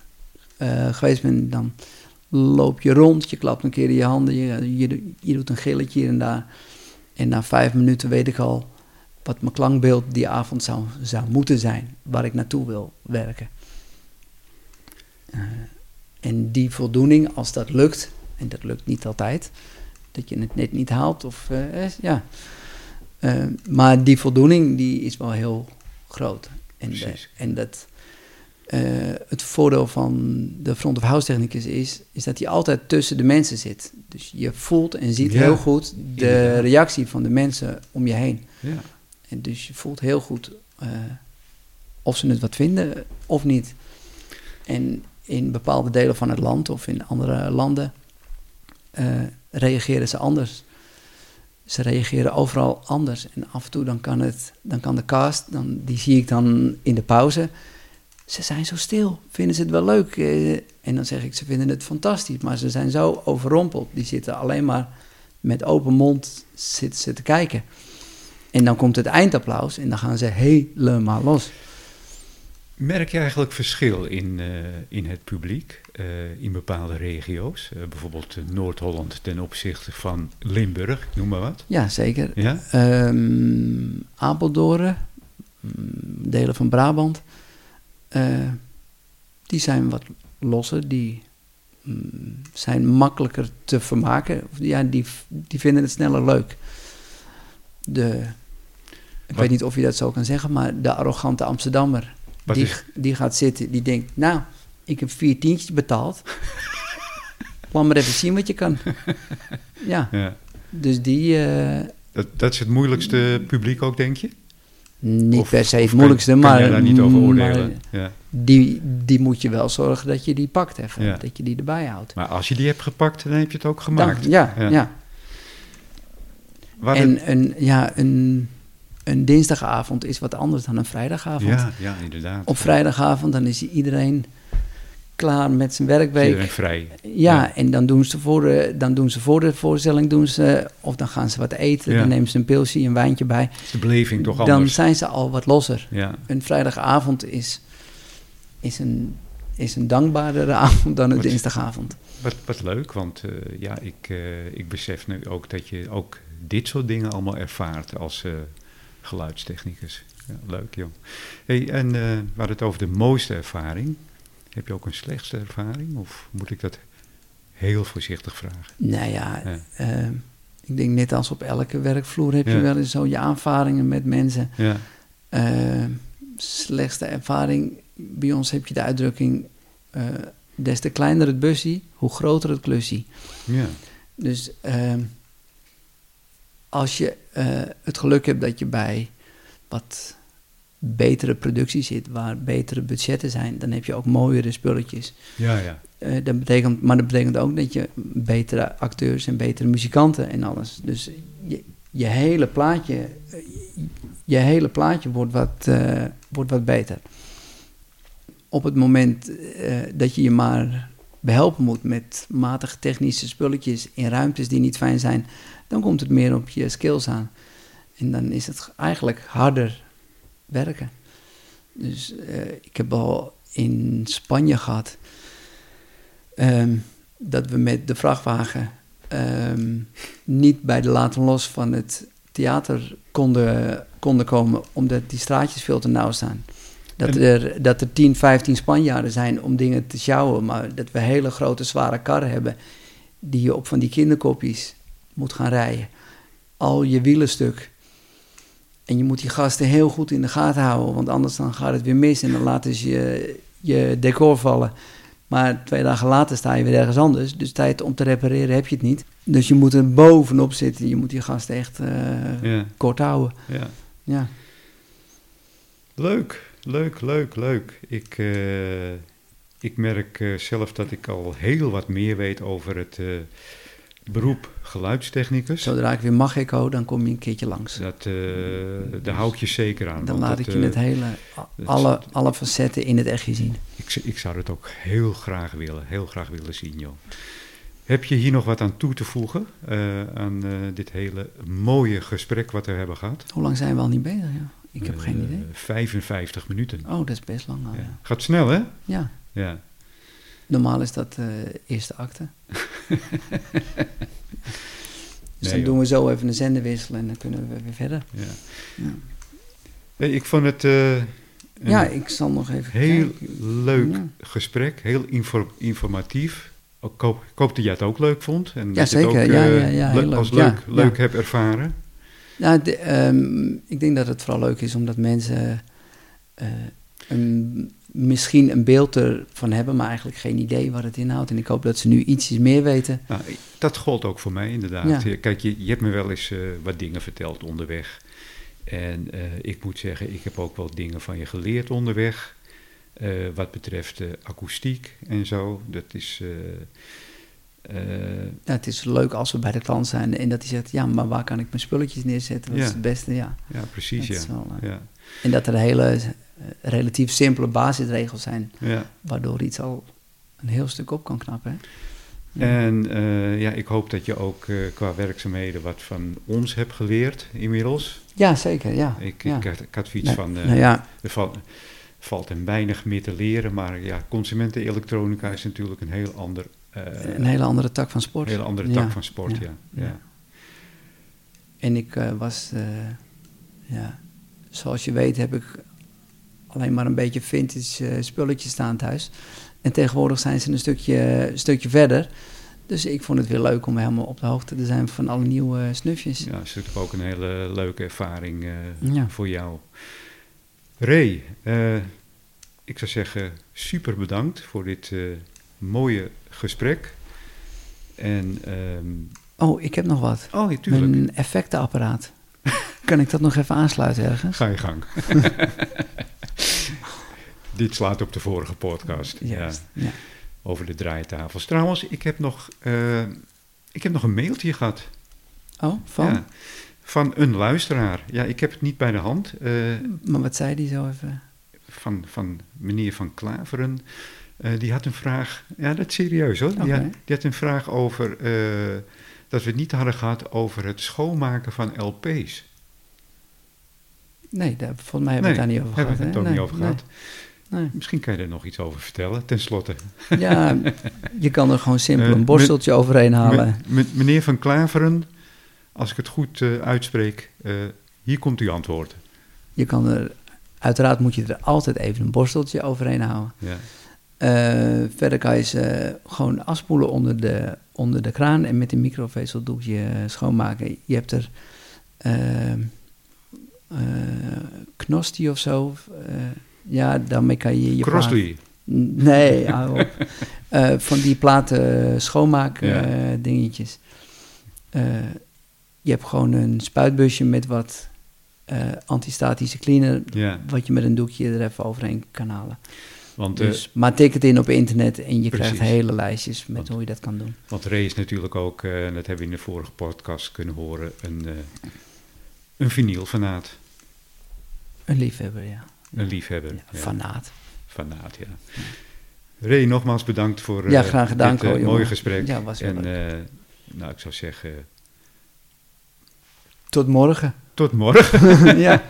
[SPEAKER 1] eh, geweest ben, dan loop je rond, je klapt een keer in je handen, je, je, je doet een gilletje hier en daar. En na vijf minuten weet ik al wat mijn klankbeeld die avond zou, zou moeten zijn, waar ik naartoe wil werken. Eh, en die voldoening, als dat lukt, en dat lukt niet altijd, dat je het net niet haalt, of eh, eh, ja. Maar die voldoening, die is wel heel groot. En, en dat, het voordeel van de front of house technicus is, is dat hij altijd tussen de mensen zit. Dus je voelt en ziet
[SPEAKER 2] Ja,
[SPEAKER 1] heel goed de reactie van de mensen om je heen.
[SPEAKER 2] ja.
[SPEAKER 1] En dus je voelt heel goed eh, of ze het wat vinden of niet. En in bepaalde delen van het land of in andere landen eh, reageren ze anders. Ze reageren overal anders. En af en toe dan kan, het, dan kan de cast, dan, die zie ik dan in de pauze. Ze zijn zo stil. Vinden ze het wel leuk? Eh, en dan zeg ik, ze vinden het fantastisch. Maar ze zijn zo overrompeld. Die zitten alleen maar met open mond zitten ze te kijken. En dan komt het eindapplaus en dan gaan ze helemaal los.
[SPEAKER 2] Merk je eigenlijk verschil in, eh, in het publiek eh, in bepaalde regio's? Eh, bijvoorbeeld Noord-Holland ten opzichte van Limburg, noem maar wat.
[SPEAKER 1] Ja, zeker.
[SPEAKER 2] Ja?
[SPEAKER 1] Ehm Apeldoorn, mm, delen van Brabant, die zijn wat losser, die mm, zijn makkelijker te vermaken. Ja, die, die vinden het sneller leuk. De, ik weet niet of je dat zo kan zeggen, maar de arrogante Amsterdammer,
[SPEAKER 2] Wat
[SPEAKER 1] die,
[SPEAKER 2] is-
[SPEAKER 1] die gaat zitten, die denkt, nou, ik heb vier tientjes betaald. Laat maar even zien wat je kan. Ja,
[SPEAKER 2] Ja.
[SPEAKER 1] dus die... eh,
[SPEAKER 2] Dat, dat is het moeilijkste publiek ook, denk je?
[SPEAKER 1] Niet
[SPEAKER 2] Of-
[SPEAKER 1] per se het moeilijkste,
[SPEAKER 2] kan
[SPEAKER 1] maar,
[SPEAKER 2] daar niet over
[SPEAKER 1] maar
[SPEAKER 2] oordelen? Ja.
[SPEAKER 1] die, die moet je wel zorgen dat je die pakt even,
[SPEAKER 2] Ja.
[SPEAKER 1] dat je die erbij houdt.
[SPEAKER 2] Maar als je die hebt gepakt, dan heb je het ook gemaakt.
[SPEAKER 1] Dan- ja,
[SPEAKER 2] Ja.
[SPEAKER 1] ja. En een, ja, een, een dinsdagavond is wat anders dan een vrijdagavond.
[SPEAKER 2] ja, ja, inderdaad.
[SPEAKER 1] Op vrijdagavond dan is iedereen klaar met zijn werkweek.
[SPEAKER 2] Iedereen vrij.
[SPEAKER 1] Ja,
[SPEAKER 2] Ja.
[SPEAKER 1] en dan doen, ze voor de, dan doen ze voor de voorstelling, doen ze, of dan gaan ze wat eten,
[SPEAKER 2] Ja.
[SPEAKER 1] dan nemen ze een pilsje, een wijntje bij.
[SPEAKER 2] Is de beleving toch
[SPEAKER 1] Dan
[SPEAKER 2] anders?
[SPEAKER 1] zijn ze al wat losser.
[SPEAKER 2] Ja.
[SPEAKER 1] Een vrijdagavond is, is, een, is een dankbaardere avond dan een
[SPEAKER 2] Wat-
[SPEAKER 1] dinsdagavond.
[SPEAKER 2] Wat, wat leuk, want eh, ja, ik, eh, ik besef nu ook dat je ook dit soort dingen allemaal ervaart als eh, geluidstechnicus. Ja, leuk joh. Hey, en eh we hadden het over de mooiste ervaring. Heb je ook een slechtste ervaring? Of moet ik dat heel voorzichtig vragen?
[SPEAKER 1] Nou ja,
[SPEAKER 2] Ja.
[SPEAKER 1] eh, ik denk net als op elke werkvloer heb je wel eens zo je aanvaringen met mensen.
[SPEAKER 2] Ja,
[SPEAKER 1] Eh, slechtste ervaring, bij ons heb je de uitdrukking, des te kleiner het busje, hoe groter het klusje.
[SPEAKER 2] ja,
[SPEAKER 1] Dus ehm, als je eh, het geluk hebt dat je bij wat betere productie zit, waar betere budgetten zijn, dan heb je ook mooiere spulletjes.
[SPEAKER 2] ja, ja.
[SPEAKER 1] Eh, dat betekent, maar dat betekent ook dat je betere acteurs en betere muzikanten en alles. Dus je, je hele plaatje, je hele plaatje wordt wat, eh, wordt wat beter. Op het moment dat je je maar behelpen moet met matige technische spulletjes in ruimtes die niet fijn zijn, dan komt het meer op je skills aan. En dan is het eigenlijk harder werken. Dus eh, ik heb al in Spanje gehad ehm, dat we met de vrachtwagen ehm, niet bij de laten los van het theater konden, konden komen, omdat die straatjes veel te nauw staan. Dat er, dat er 10, 15 Spanjaarden zijn om dingen te sjouwen, maar dat we hele grote, zware karren hebben die je op van die kinderkopjes moet gaan rijden. Al je wielen stuk. En je moet die gasten heel goed in de gaten houden, want anders dan gaat het weer mis en dan laten ze je, je decor vallen. Maar twee dagen later sta je weer ergens anders, dus tijd om te repareren heb je het niet. Dus je moet er bovenop zitten, je moet die gasten echt eh, kort houden.
[SPEAKER 2] ja.
[SPEAKER 1] Ja.
[SPEAKER 2] Leuk, leuk, leuk, leuk. Ik, eh, ik merk eh, zelf dat ik al heel wat meer weet over het beroep geluidstechnicus.
[SPEAKER 1] Zodra ik weer mag echo, dan kom je een keertje langs.
[SPEAKER 2] Dat, eh, daar hou ik je zeker aan.
[SPEAKER 1] Dan laat
[SPEAKER 2] dat,
[SPEAKER 1] ik je
[SPEAKER 2] eh,
[SPEAKER 1] het hele,
[SPEAKER 2] dat-
[SPEAKER 1] alle, alle facetten in het echtje zien.
[SPEAKER 2] ik, ik zou het ook heel graag willen, heel graag willen zien, joh. Heb je hier nog wat aan toe te voegen eh, aan eh, dit hele mooie gesprek wat we hebben gehad?
[SPEAKER 1] Hoe lang zijn we al niet bezig? Ja? Ik heb geen
[SPEAKER 2] Eh,
[SPEAKER 1] idee.
[SPEAKER 2] 55 minuten.
[SPEAKER 1] Oh, dat is best lang al,
[SPEAKER 2] Ja.
[SPEAKER 1] ja.
[SPEAKER 2] Gaat snel, hè?
[SPEAKER 1] Ja,
[SPEAKER 2] Ja.
[SPEAKER 1] normaal is dat eh eerste acte. dus dan doen we zo even een zenderwissel en dan kunnen we weer verder.
[SPEAKER 2] ja. Hey, ik vond het een
[SPEAKER 1] ja ik zal nog even
[SPEAKER 2] heel
[SPEAKER 1] kijken.
[SPEAKER 2] leuk gesprek, heel info- informatief. Ik hoop, ik hoop dat jij het ook leuk vond. En
[SPEAKER 1] Ja,
[SPEAKER 2] dat je het
[SPEAKER 1] zeker.
[SPEAKER 2] ook
[SPEAKER 1] Ja,
[SPEAKER 2] eh,
[SPEAKER 1] ja, ja,
[SPEAKER 2] le-
[SPEAKER 1] heel leuk.
[SPEAKER 2] als leuk, leuk
[SPEAKER 1] ja.
[SPEAKER 2] hebt ervaren.
[SPEAKER 1] Nou, de, ehm, ik denk dat het vooral leuk is omdat mensen eh, een, misschien een beeld ervan hebben, maar eigenlijk geen idee wat het inhoudt. En ik hoop dat ze nu ietsjes meer weten.
[SPEAKER 2] Nou, dat gold ook voor mij inderdaad.
[SPEAKER 1] Ja.
[SPEAKER 2] Kijk, je, je hebt me wel eens eh, wat dingen verteld onderweg. En eh, ik moet zeggen, ik heb ook wel dingen van je geleerd onderweg. eh, wat betreft akoestiek en zo. Dat is...
[SPEAKER 1] Ja, het is leuk als we bij de klant zijn en dat hij zegt, ja, maar waar kan ik mijn spulletjes neerzetten? Wat
[SPEAKER 2] Ja.
[SPEAKER 1] is het beste? Ja.
[SPEAKER 2] ja, precies,
[SPEAKER 1] Dat
[SPEAKER 2] ja.
[SPEAKER 1] wel,
[SPEAKER 2] ja.
[SPEAKER 1] En dat er hele eh, relatief simpele basisregels zijn,
[SPEAKER 2] ja.
[SPEAKER 1] waardoor iets al een heel stuk op kan knappen. Hè? Ja.
[SPEAKER 2] En eh, ja, ik hoop dat je ook eh, qua werkzaamheden wat van ons hebt geleerd inmiddels.
[SPEAKER 1] ja, zeker, ja.
[SPEAKER 2] Ik,
[SPEAKER 1] ja.
[SPEAKER 2] ik, had, ik had zoiets
[SPEAKER 1] Nee,
[SPEAKER 2] van,
[SPEAKER 1] nou ja,
[SPEAKER 2] er valt, hem weinig meer te leren, maar ja, consumentenelektronica is natuurlijk een heel ander,
[SPEAKER 1] een hele andere tak van sport.
[SPEAKER 2] hele andere tak van sport, ja.
[SPEAKER 1] ja. En ik was, ja, zoals je weet heb ik alleen maar een beetje vintage eh, spulletjes staan thuis. En tegenwoordig zijn ze een stukje, een stukje verder. Dus ik vond het weer leuk om helemaal op de hoogte te zijn van alle nieuwe snufjes.
[SPEAKER 2] Ja, dat is natuurlijk ook een hele leuke ervaring eh,
[SPEAKER 1] Ja.
[SPEAKER 2] voor jou. Ray, eh, ik zou zeggen super bedankt voor dit eh, mooie gesprek. En, ehm,
[SPEAKER 1] Oh, ik heb nog wat.
[SPEAKER 2] oh, ja, tuurlijk.
[SPEAKER 1] Mijn effectenapparaat. kan ik dat nog even aansluiten ergens?
[SPEAKER 2] Ga je gang. Dit slaat op de vorige podcast. Ja,
[SPEAKER 1] Juist, ja.
[SPEAKER 2] over de draaitafels. Trouwens, ik heb nog, eh, ik heb nog een mailtje gehad.
[SPEAKER 1] Oh, van?
[SPEAKER 2] Ja, van een luisteraar. Ja, ik heb het niet bij de hand. eh,
[SPEAKER 1] Maar wat zei die zo even?
[SPEAKER 2] van, van meneer Van Klaveren. Eh, die had een vraag, ja dat is serieus hoor. Die,
[SPEAKER 1] Oké.
[SPEAKER 2] had, die had een vraag over, dat we het niet hadden gehad over het schoonmaken van LP's.
[SPEAKER 1] Nee, daar, volgens mij hebben we het daar niet over
[SPEAKER 2] hebben
[SPEAKER 1] gehad.
[SPEAKER 2] we het ook
[SPEAKER 1] Nee,
[SPEAKER 2] niet over gehad.
[SPEAKER 1] Nee.
[SPEAKER 2] Misschien kan je er nog iets over vertellen, tenslotte.
[SPEAKER 1] Ja, je kan er gewoon simpel
[SPEAKER 2] Eh,
[SPEAKER 1] een borsteltje overheen halen.
[SPEAKER 2] Me- me- meneer Van Klaveren, als ik het goed eh, uitspreek, eh, hier komt uw antwoord.
[SPEAKER 1] Je kan er, uiteraard moet je er altijd even een borsteltje overheen houden.
[SPEAKER 2] Ja.
[SPEAKER 1] Verder kan je ze gewoon afspoelen onder de, onder de kraan en met een microvezeldoekje schoonmaken. Je hebt er Knosti of zo. eh, ja, daarmee kan je je
[SPEAKER 2] Crossley.
[SPEAKER 1] Nee. Eh, van die platen schoonmaak
[SPEAKER 2] Ja.
[SPEAKER 1] eh, dingetjes. Eh, je hebt gewoon een spuitbusje met wat eh, antistatische cleaner,
[SPEAKER 2] Ja,
[SPEAKER 1] wat je met een doekje er even overheen kan halen.
[SPEAKER 2] want, eh,
[SPEAKER 1] Dus, maar tik het in op internet en je krijgt hele lijstjes met
[SPEAKER 2] Want-
[SPEAKER 1] hoe je dat kan doen.
[SPEAKER 2] want Ray is natuurlijk ook, eh, en dat hebben we in de vorige podcast kunnen horen, een, uh, een vinylfanaat.
[SPEAKER 1] Een liefhebber, ja.
[SPEAKER 2] Een liefhebber.
[SPEAKER 1] ja fanaat.
[SPEAKER 2] Fanaat, ja. Ray, nogmaals bedankt voor eh,
[SPEAKER 1] Ja, graag gedaan,
[SPEAKER 2] dit eh, mooie gesprek.
[SPEAKER 1] Ja, was
[SPEAKER 2] en eh, nou, ik zou zeggen,
[SPEAKER 1] Tot morgen.
[SPEAKER 2] tot morgen.
[SPEAKER 1] ja.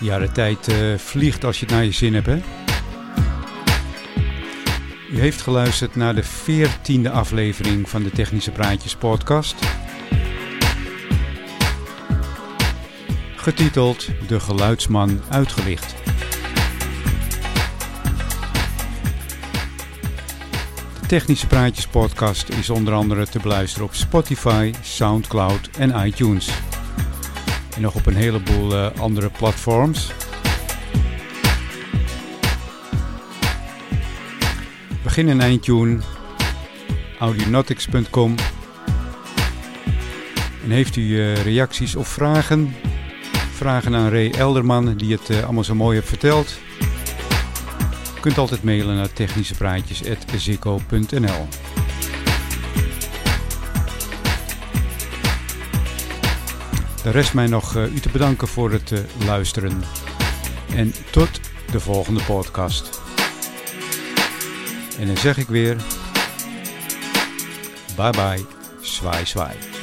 [SPEAKER 2] Ja, de tijd eh, vliegt als je het naar je zin hebt, hè? U heeft geluisterd naar de veertiende aflevering van de Technische Praatjes podcast. Getiteld De Geluidsman Uitgelicht. De Technische Praatjes podcast is onder andere te beluisteren op Spotify, Soundcloud en iTunes. En nog op een heleboel eh, andere platforms. Begin en eindtune audionautics.com En heeft u eh, reacties of vragen? Vragen aan Ray Elderman die het eh, allemaal zo mooi heeft verteld. U kunt altijd mailen naar technischepraatjes.zikko.nl De rest mij nog eh, u te bedanken voor het luisteren. En tot de volgende podcast. En dan zeg ik weer: bye bye, zwaai zwaai.